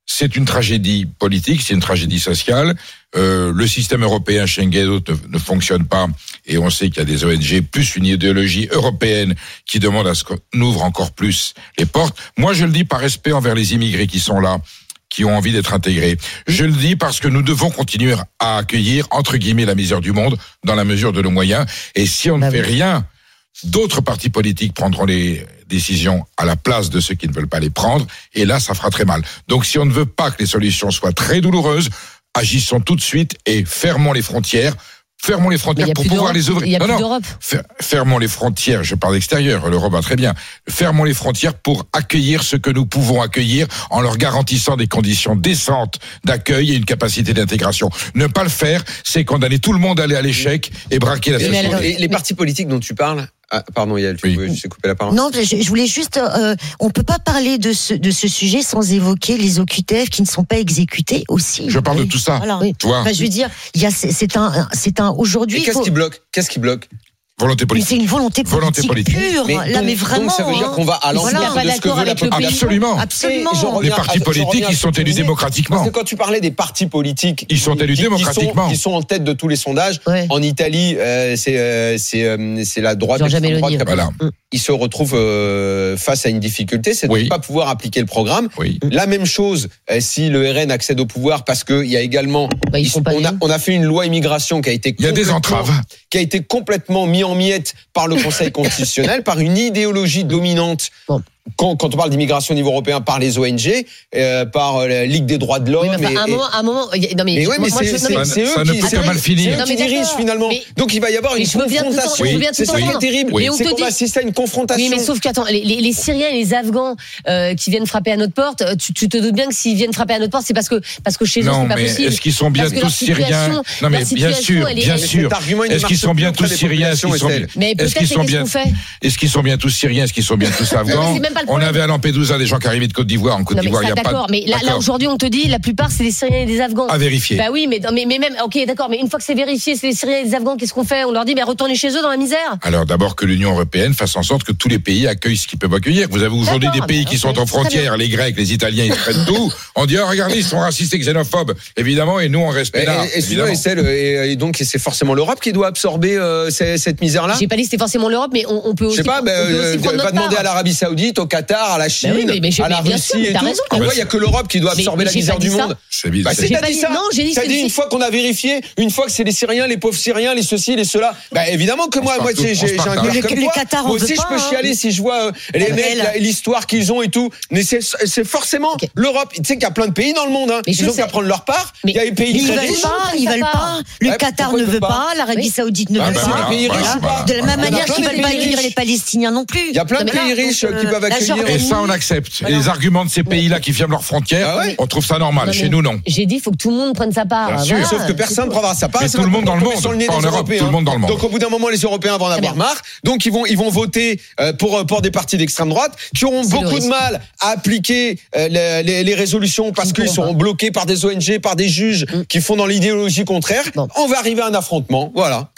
C'est une tragédie politique, c'est une tragédie sociale. Euh, le système européen Schengen ne, ne fonctionne pas, et on sait qu'il y a des ONG plus une idéologie européenne qui demande à ce qu'on ouvre encore plus les portes. Moi, je le dis par respect envers les immigrés qui sont là qui ont envie d'être intégrés. Je le dis parce que nous devons continuer à accueillir, entre guillemets, la misère du monde dans la mesure de nos moyens. Et si on ne Bah fait rien, d'autres partis politiques prendront les décisions à la place de ceux qui ne veulent pas les prendre. Et là, ça fera très mal. Donc si on ne veut pas que les solutions soient très douloureuses, agissons tout de suite et fermons les frontières. Fermons les frontières pour pouvoir les ouvrir. Il n'y a Non, plus non. d'Europe. Fer- Fermons les frontières, je parle d'extérieur, l'Europe va très bien. Fermons les frontières pour accueillir ce que nous pouvons accueillir en leur garantissant des conditions décentes d'accueil et une capacité d'intégration. Ne pas le faire, c'est condamner tout le monde à aller à l'échec et braquer la société. les, les partis politiques dont tu parles. Ah, pardon, Yael, tu Oui. veux- je t'ai coupé la parole. Non, je, je voulais juste. Euh, on peut pas parler de ce de ce sujet sans évoquer les OQTF qui ne sont pas exécutés aussi. Je parle de tout ça. Voilà. Tu vois, Enfin, je veux dire, il y a c'est un c'est un aujourd'hui. qu'est-ce faut- qui bloque? Qu'est-ce qui bloque? Volonté mais politique. c'est une volonté politique, Volonté politique. pure. là, donc- mais vraiment. donc ça veut dire hein. qu'on va à Voilà. l'encontre de ce que veut la avec le population. pays. Absolument. Absolument. Les partis à- politiques, ils sont élus démocratiquement. Parce que quand tu parlais des partis politiques, Ils sont élus démocratiquement. Qui sont, en tête de tous les sondages. Ouais. En Italie, euh, c'est euh, c'est euh, c'est la droite. Meloni. droite Voilà. Ils se retrouvent euh, face à une difficulté, c'est de Oui. ne pas pouvoir appliquer le programme. Oui. La même chose euh, si le RN accède au pouvoir, parce qu'il y a également, Bah, ils sont pas on, a, élus. on a fait une loi immigration qui a été Il y a des complètement- entraves. qui a été complètement mis en miettes par le Conseil constitutionnel, par une idéologie dominante. Quand, quand on parle d'immigration au niveau européen, par les ONG, euh, par euh, la Ligue des droits de l'homme. Oui, mais enfin, et- à un moment, à un moment, non mais, mais ouais, mais moi, c'est eux ça ne qui, peut c'est mal qui Non, dirigent d'accord. finalement. Mais- Donc il va y avoir une confrontation. bien C'est tout ça qui est terrible. On C'est qu'on dit- va assister à une confrontation. Oui, mais sauf qu'attends, les, les, les Syriens et les Afghans euh, qui viennent frapper à notre porte, tu, tu te doutes bien que s'ils viennent frapper à notre porte, c'est parce que parce que chez eux Non, c'est pas mais possible. est-ce qu'ils sont bien tous syriens Non, mais bien sûr, bien sûr. Est-ce qu'ils sont bien tous syriens Est-ce qu'ils sont bien qu'on fait Est-ce qu'ils sont bien tous syriens Est-ce qu'ils sont bien tous Non, afghans pas le On avait à Lampedusa des gens qui arrivaient de Côte d'Ivoire. En Côte mais d'Ivoire, il n'y a pas. d'accord, mais là, là aujourd'hui on te dit la plupart c'est des Syriens et des Afghans. À vérifier. Bah oui, mais, non, mais mais même ok d'accord, mais une fois que c'est vérifié, c'est des Syriens et des Afghans, qu'est-ce qu'on fait? On leur dit mais retournez chez eux dans la misère. Alors d'abord que l'Union européenne fasse en sorte que tous les pays accueillent ce qu'ils peuvent accueillir. Vous avez aujourd'hui des pays mais qui sont en frontière, les Grecs, les Italiens, ils prennent tout. On dit oh, regardez, ils sont racistes et xénophobes, évidemment, et nous on reste Et, peinards, et, et- et donc c'est forcément l'Europe qui doit absorber euh, cette misère-là? J'ai pas dit que c'était forcément l'Europe, mais on, peut Je aussi. sais pas, euh, va notre demander à l'Arabie Saoudite, au Qatar, à la Chine, oui, mais- mais j'ai- à la sûr, Russie mais et tout. raison. Pourquoi il y a que l'Europe qui doit absorber mais la misère du ça. monde C'est bizarre. Bah, c'est t'as pas dit dit- ça. non, j'ai dit une fois qu'on a vérifié, une fois que c'est les Syriens, les pauvres Syriens, les ceci, les cela. Bah évidemment que moi, moi j'ai un cœur comme toi. Qatar, Moi aussi, je peux hein. chialer si je vois euh, les Ah, mecs, elle. la- l'histoire qu'ils ont et tout. Mais c'est forcément l'Europe. Tu sais qu'il y a plein de pays dans le monde. Hein. Ils ont qu'à prendre leur part. Il y a des pays Mais ils très veulent riches. pas, ils ça veulent part. pas. Le Qatar ne veut pas l'Arabie. Saoudite ne Ah, veut bah, pas. De la même manière qu'ils veulent pas accueillir les Palestiniens non plus. Il y a plein de pays riches qui euh, peuvent Et ça, on accepte. Les arguments de ces pays-là qui ferment leurs frontières, Ah ouais on trouve ça normal. Non, Chez nous, non. J'ai dit, il faut que tout le monde prenne sa part. Bien Voilà. sûr, Sauf que personne ne prendra sa part. Mais C'est tout le monde dans le monde, pas en Europe, tout le monde dans le monde. Donc au bout d'un moment, les Européens vont en avoir marre. Donc ils vont ils vont voter euh, pour pour des partis d'extrême droite qui auront beaucoup de mal à appliquer euh, les, les- les résolutions parce Ils qu'ils seront bloqués par des ONG, par des juges Mm. qui font dans l'idéologie contraire. On va arriver à un affrontement. Voilà.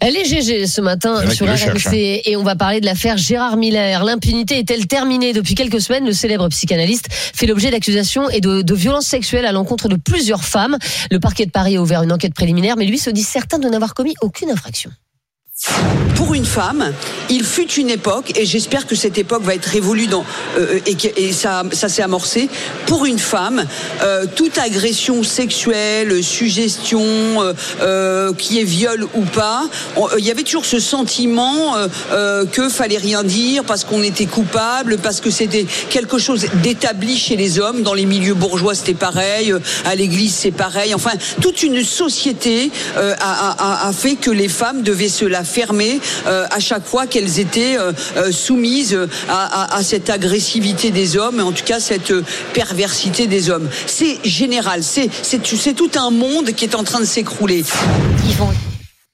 Elle est GG ce matin sur RMC hein. et on va parler de l'affaire Gérard Miller. L'impunité est-elle terminée Depuis quelques semaines, le célèbre psychanalyste fait l'objet d'accusations et de violences sexuelles à l'encontre de plusieurs femmes. Le parquet de Paris a ouvert une enquête préliminaire, mais lui se dit certain de n'avoir commis aucune infraction. Pour une femme, il fut une époque, et j'espère que cette époque va être révolue dans, euh, et, ça, ça s'est amorcé. Pour une femme, euh, toute agression sexuelle, suggestion, euh, qui est viol ou pas, il y avait toujours ce sentiment que fallait rien dire parce qu'on était coupable, parce que c'était quelque chose d'établi chez les hommes. Dans les milieux bourgeois, c'était pareil. À l'église, c'est pareil. Enfin, toute une société a fait que les femmes devaient se la fermer euh, à chaque fois qu'elles étaient euh, euh, soumises à, cette agressivité des hommes, en tout cas cette perversité des hommes. C'est général. C'est tout un monde qui est en train de s'écrouler.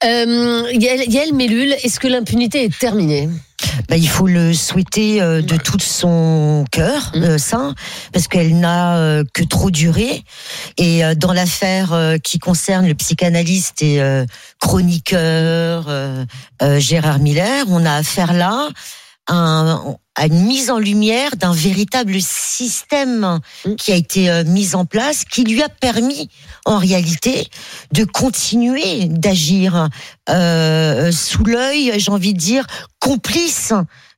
Euh, Yael, Yael Mellul, est-ce que l'impunité est terminée? Bah, il faut le souhaiter euh, de tout son cœur, Mmh. euh, ça, parce qu'elle n'a euh, que trop duré. Et euh, dans l'affaire euh, qui concerne le psychanalyste et euh, chroniqueur euh, euh, Gérard Miller, on a affaire là un- à une mise en lumière d'un véritable système qui a été euh, mis en place, qui lui a permis, en réalité, de continuer d'agir euh, sous l'œil, j'ai envie de dire, complice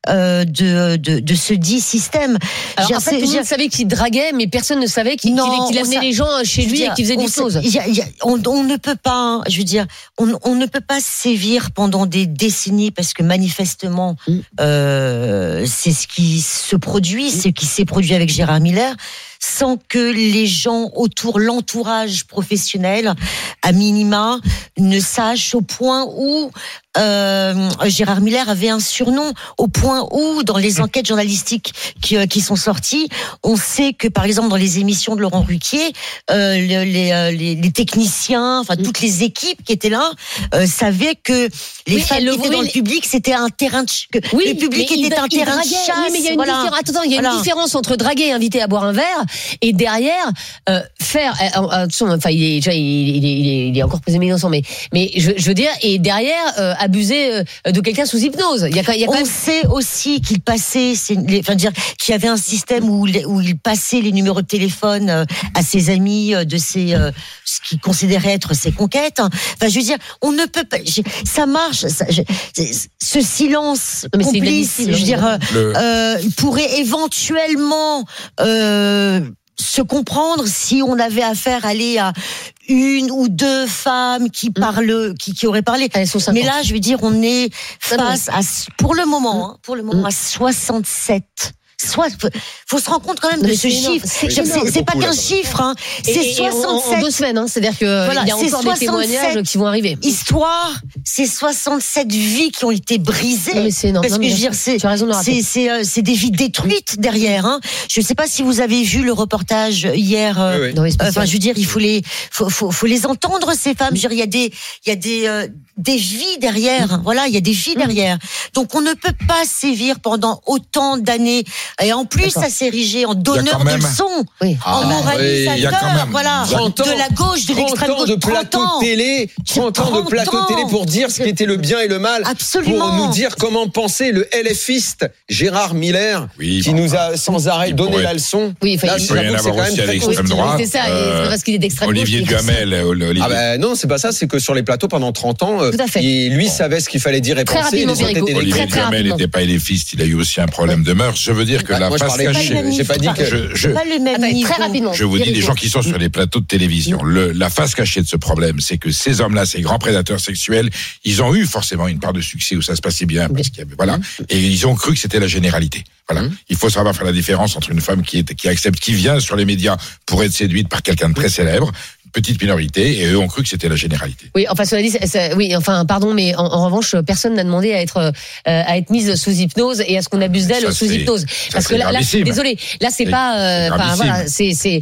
euh, de, de, de ce dit système. Alors, en fait, c'est- tout le j'ai- monde savait qu'il draguait, mais personne ne savait qu'il amenait sa- les gens chez lui dire, et qu'il faisait des choses. il y a- il y a- on, on ne peut pas, je veux dire, on, on ne peut pas sévir pendant des décennies parce que manifestement, Mm. euh, c'est ce qui se produit, ce qui s'est produit avec Gérard Miller, sans que les gens autour, l'entourage professionnel, à minima, ne sachent au point où euh, Gérard Miller avait un surnom, au point où, dans les enquêtes journalistiques qui, euh, qui sont sorties, on sait que, par exemple, dans les émissions de Laurent Ruquier, euh, le- les, euh, les, les techniciens, enfin toutes les équipes qui étaient là, euh, savaient que les Oui, femmes le- qui étaient oui, dans le public, c'était un terrain de que Oui, le public il était un il terrain de chasse. Oui, mais il y a une voilà. différence. Attends, il y a Voilà. une différence entre draguer et inviter à boire un verre et derrière euh, faire. euh, euh, attention, enfin, il est déjà, il, il est, il est, il est encore pesé innocent, mais mais je, je veux dire, et derrière euh, abuser euh, de quelqu'un sous hypnose. Il y a, quand- il y a quand On même. sait aussi qu'il passait, les- enfin dire qu'il y avait un système où, où il passait les numéros de téléphone euh, à ses amis euh, de ses euh, ce qu'il considérait être ses conquêtes. Enfin, je veux dire, on ne peut pas. Ça marche. ça- je- ce silence mais complice, je veux dire, euh, Le- euh, pourrait éventuellement. Euh, se comprendre si on avait affaire à aller à une ou deux femmes qui parlent, qui, qui auraient parlé. Mais là, je veux dire, on est face à, pour le moment, hein, pour le moment, à 67. Soit, faut, se rendre compte quand même de ce chiffre. C'est pas qu'un chiffre, hein. C'est et en- 67. En deux semaines, hein, c'est-à-dire qu'il Voilà, y a encore des témoignages 67 qui vont arriver. Histoire, c'est 67 vies qui ont été brisées. Non, mais c'est énorme. Parce Non, que mais je veux dire, c'est c'est c'est euh, c'est des vies détruites derrière. Hein. Je ne sais pas si vous avez vu le reportage hier. euh, Oui, oui. Spécial. Enfin, je veux dire, il faut les faut, faut, faut les entendre ces femmes. Je veux dire, il y a des il y a des euh, des vies derrière. Voilà, il y a des vies derrière. Donc on ne peut pas sévir pendant autant d'années. Et en plus, ça s'érigé en donneur quand de même- leçons, Oui. en Ah, moralisateur. même- Voilà, 30 ans, de la gauche, de 30 l'extrême gauche, de 30 plateau ans. de télé, 30 ans de 30 plateau télé pour dire ce qu'était le bien et le mal. Absolument. Pour nous dire comment penser le LFiste Gérard Miller, Oui, qui bon, nous a sans arrêt donné pourrait- la leçon. Oui, enfin, Là, il- Il peut y en avoir même aussi à l'extrême droite. c'est ça, pas parce qu'il est d'extrême gauche Olivier. Duhamel, euh, Olivier. Ah ben non, c'est pas ça, c'est que sur les plateaux pendant 30 ans, euh, et lui savait ce qu'il fallait dire et penser. Olivier Duhamel n'était pas éléphiste, il a eu aussi un problème de mœurs. Je veux dire que Bah, la face cachée. de- j'ai pas dit que- Je- je- pas le même Attendez, niveau. très rapidement. Je vous dis, les Perico. gens qui sont sur les plateaux de télévision, la face cachée de ce problème, c'est que ces hommes-là, ces grands prédateurs sexuels, ils ont eu forcément une part de succès où ça se passait bien, parce qu'il y avait, voilà, et ils ont cru que c'était la généralité. Voilà. Il faut savoir faire la différence entre une femme qui est, qui accepte, qui vient sur les médias pour être séduite par quelqu'un de très célèbre, petite minorité, et eux ont cru que c'était la généralité. Oui, enfin, cela dit, oui, enfin, pardon, mais en, en revanche, personne n'a demandé à être euh, à être mise sous hypnose et à ce qu'on abuse d'elle sous hypnose. ça, Parce que là, là, désolé, là, c'est pas, euh, c'est enfin, gravissime. voilà,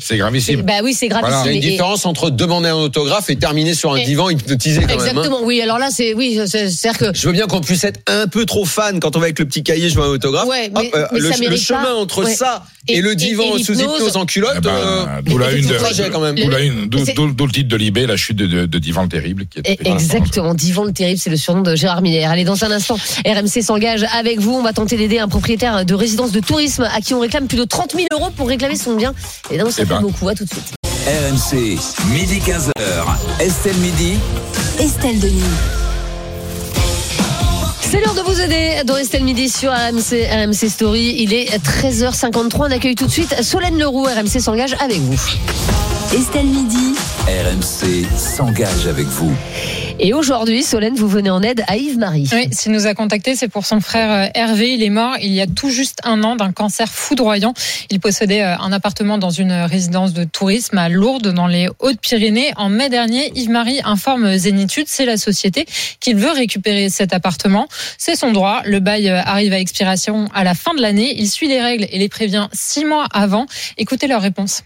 c'est, gravissime. bah oui, c'est gravissime. Il y a une Et- différence entre demander un autographe et terminer sur un Et- divan hypnotisé quand même. hein. Exactement, oui. Alors là, c'est, oui, c'est, c'est-à-dire que. Je veux bien qu'on puisse être un peu trop fan quand on va avec le petit cahier, je veux un autographe. Ouais, Hop, euh, mais le, ça le chemin pas. entre Ouais. ça et, Et- le divan et sous hypnose en culotte. D'où la c'est une tout de, trajet quand même. d'où la une, d'où, le titre de Libé, la chute de, de, de Divan le Terrible. Qui est Et- Exactement, Divan le Terrible, c'est le surnom de Gérard Miller. Allez, dans un instant, RMC s'engage avec vous. On va tenter d'aider un propriétaire de résidence de tourisme à qui on réclame plus de 30 000 euros pour réclamer son bien. Et donc, ça Eh fait ben. beaucoup. À tout de suite. RMC, midi 15h. Estelle Midi. Estelle Denis. C'est l'heure de vous aider dans Estelle Midi sur RMC, RMC Story. Il est 13h53. On accueille tout de suite Solène Leroux. RMC s'engage avec vous. Estelle Midi. RMC s'engage avec vous. Et aujourd'hui, Solène, vous venez en aide à Yves-Marie. Oui, s'il nous a contacté, c'est pour son frère euh, Hervé. Il est mort il y a tout juste un an d'un cancer foudroyant. Il possédait euh, un appartement dans une résidence de tourisme à Lourdes, dans les Hautes-Pyrénées. En mai dernier, Yves-Marie informe Zénitude, c'est la société, qu'il veut récupérer cet appartement. C'est son droit. Le bail euh, arrive à expiration à la fin de l'année. Il suit les règles et les prévient six mois avant. Écoutez leur réponse.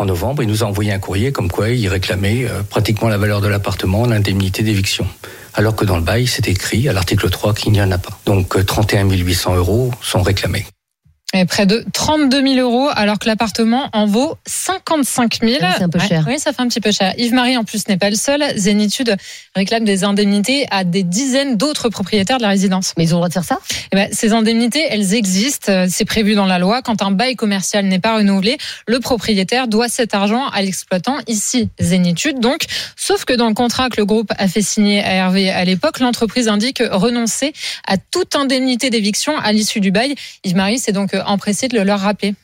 En novembre, il nous a envoyé un courrier comme quoi il réclamait euh, pratiquement la valeur de l'appartement, l'indemnité d'éviction. Alors que dans le bail, c'est écrit à l'article 3 qu'il n'y en a pas. Donc euh, 31 800 euros sont réclamés. Et près de 32 000 euros, alors que l'appartement en vaut 55 000. c'est un peu cher. Oui, ça fait un petit peu cher. Yves-Marie, en plus, n'est pas le seul. Zénitude réclame des indemnités à des dizaines d'autres propriétaires de la résidence. Mais ils ont le droit de faire ça? Eh ben, Ces indemnités, elles existent. C'est prévu dans la loi. Quand un bail commercial n'est pas renouvelé, le propriétaire doit cet argent à l'exploitant, ici Zénitude. Donc, sauf que dans le contrat que le groupe a fait signer à Hervé à l'époque, l'entreprise indique renoncer à toute indemnité d'éviction à l'issue du bail. Yves-Marie, c'est donc empressé de le leur rappeler.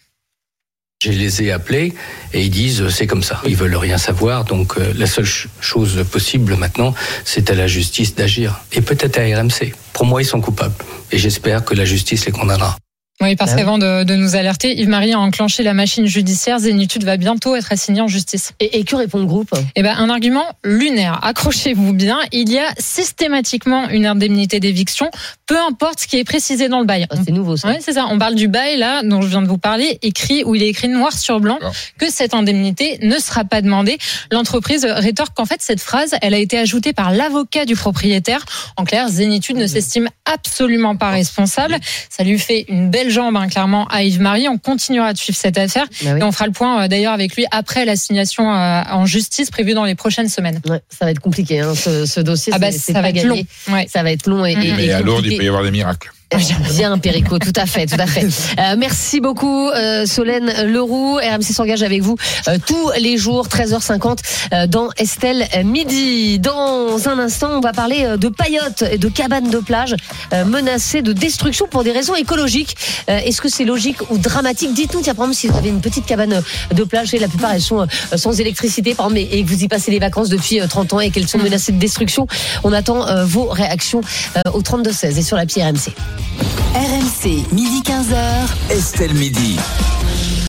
Je les ai appelés et ils disent euh, c'est comme ça. Ils veulent rien savoir. Donc euh, la seule ch- chose possible maintenant, c'est à la justice d'agir. Et peut-être à RMC. Pour moi, ils sont coupables. Et j'espère que la justice les condamnera. Oui, parce Ah oui. qu'avant de, de nous alerter, Yves-Marie a enclenché la machine judiciaire. Zénitude va bientôt être assignée en justice. Et, et que répond le groupe? Eh ben, un argument lunaire. Accrochez-vous bien. Il y a systématiquement une indemnité d'éviction, peu importe ce qui est précisé dans le bail. Ah, C'est nouveau ça. Oui, c'est ça. On parle du bail, là, dont je viens de vous parler, écrit, où il est écrit noir sur blanc que cette indemnité ne sera pas demandée. L'entreprise rétorque qu'en fait, cette phrase, elle a été ajoutée par l'avocat du propriétaire. En clair, Zénitude ne s'estime absolument pas responsable. Ça lui fait une belle jambe, hein, clairement, à Yves-Marie. On continuera de suivre cette affaire. Bah oui. Et on fera le point, euh, d'ailleurs, avec lui après l'assignation euh, en justice prévue dans les prochaines semaines. Ouais, ça va être compliqué, hein, ce, ce dossier. Ah bah, ça va être gagné. long. Ouais. Ça va être long et, et- Mais et à Lourdes, il peut y avoir des miracles. <laughs> Bien, Perico, tout à fait, tout à fait. Euh, merci beaucoup, euh, Solène Leroux. RMC s'engage avec vous euh, tous les jours, 13h50, euh, dans Estelle Midi. Dans un instant, on va parler euh, de paillotes et de cabanes de plage euh, menacées de destruction pour des raisons écologiques. Euh, Est-ce que c'est logique ou dramatique? Dites-nous, tiens, par exemple, si vous avez une petite cabane de plage, et la plupart elles sont euh, sans électricité, par exemple, et que vous y passez les vacances depuis euh, 30 ans et qu'elles sont menacées de destruction, on attend euh, vos réactions euh, au 32-16 et sur l'appli RMC. RMC, midi 15h. Estelle Midi.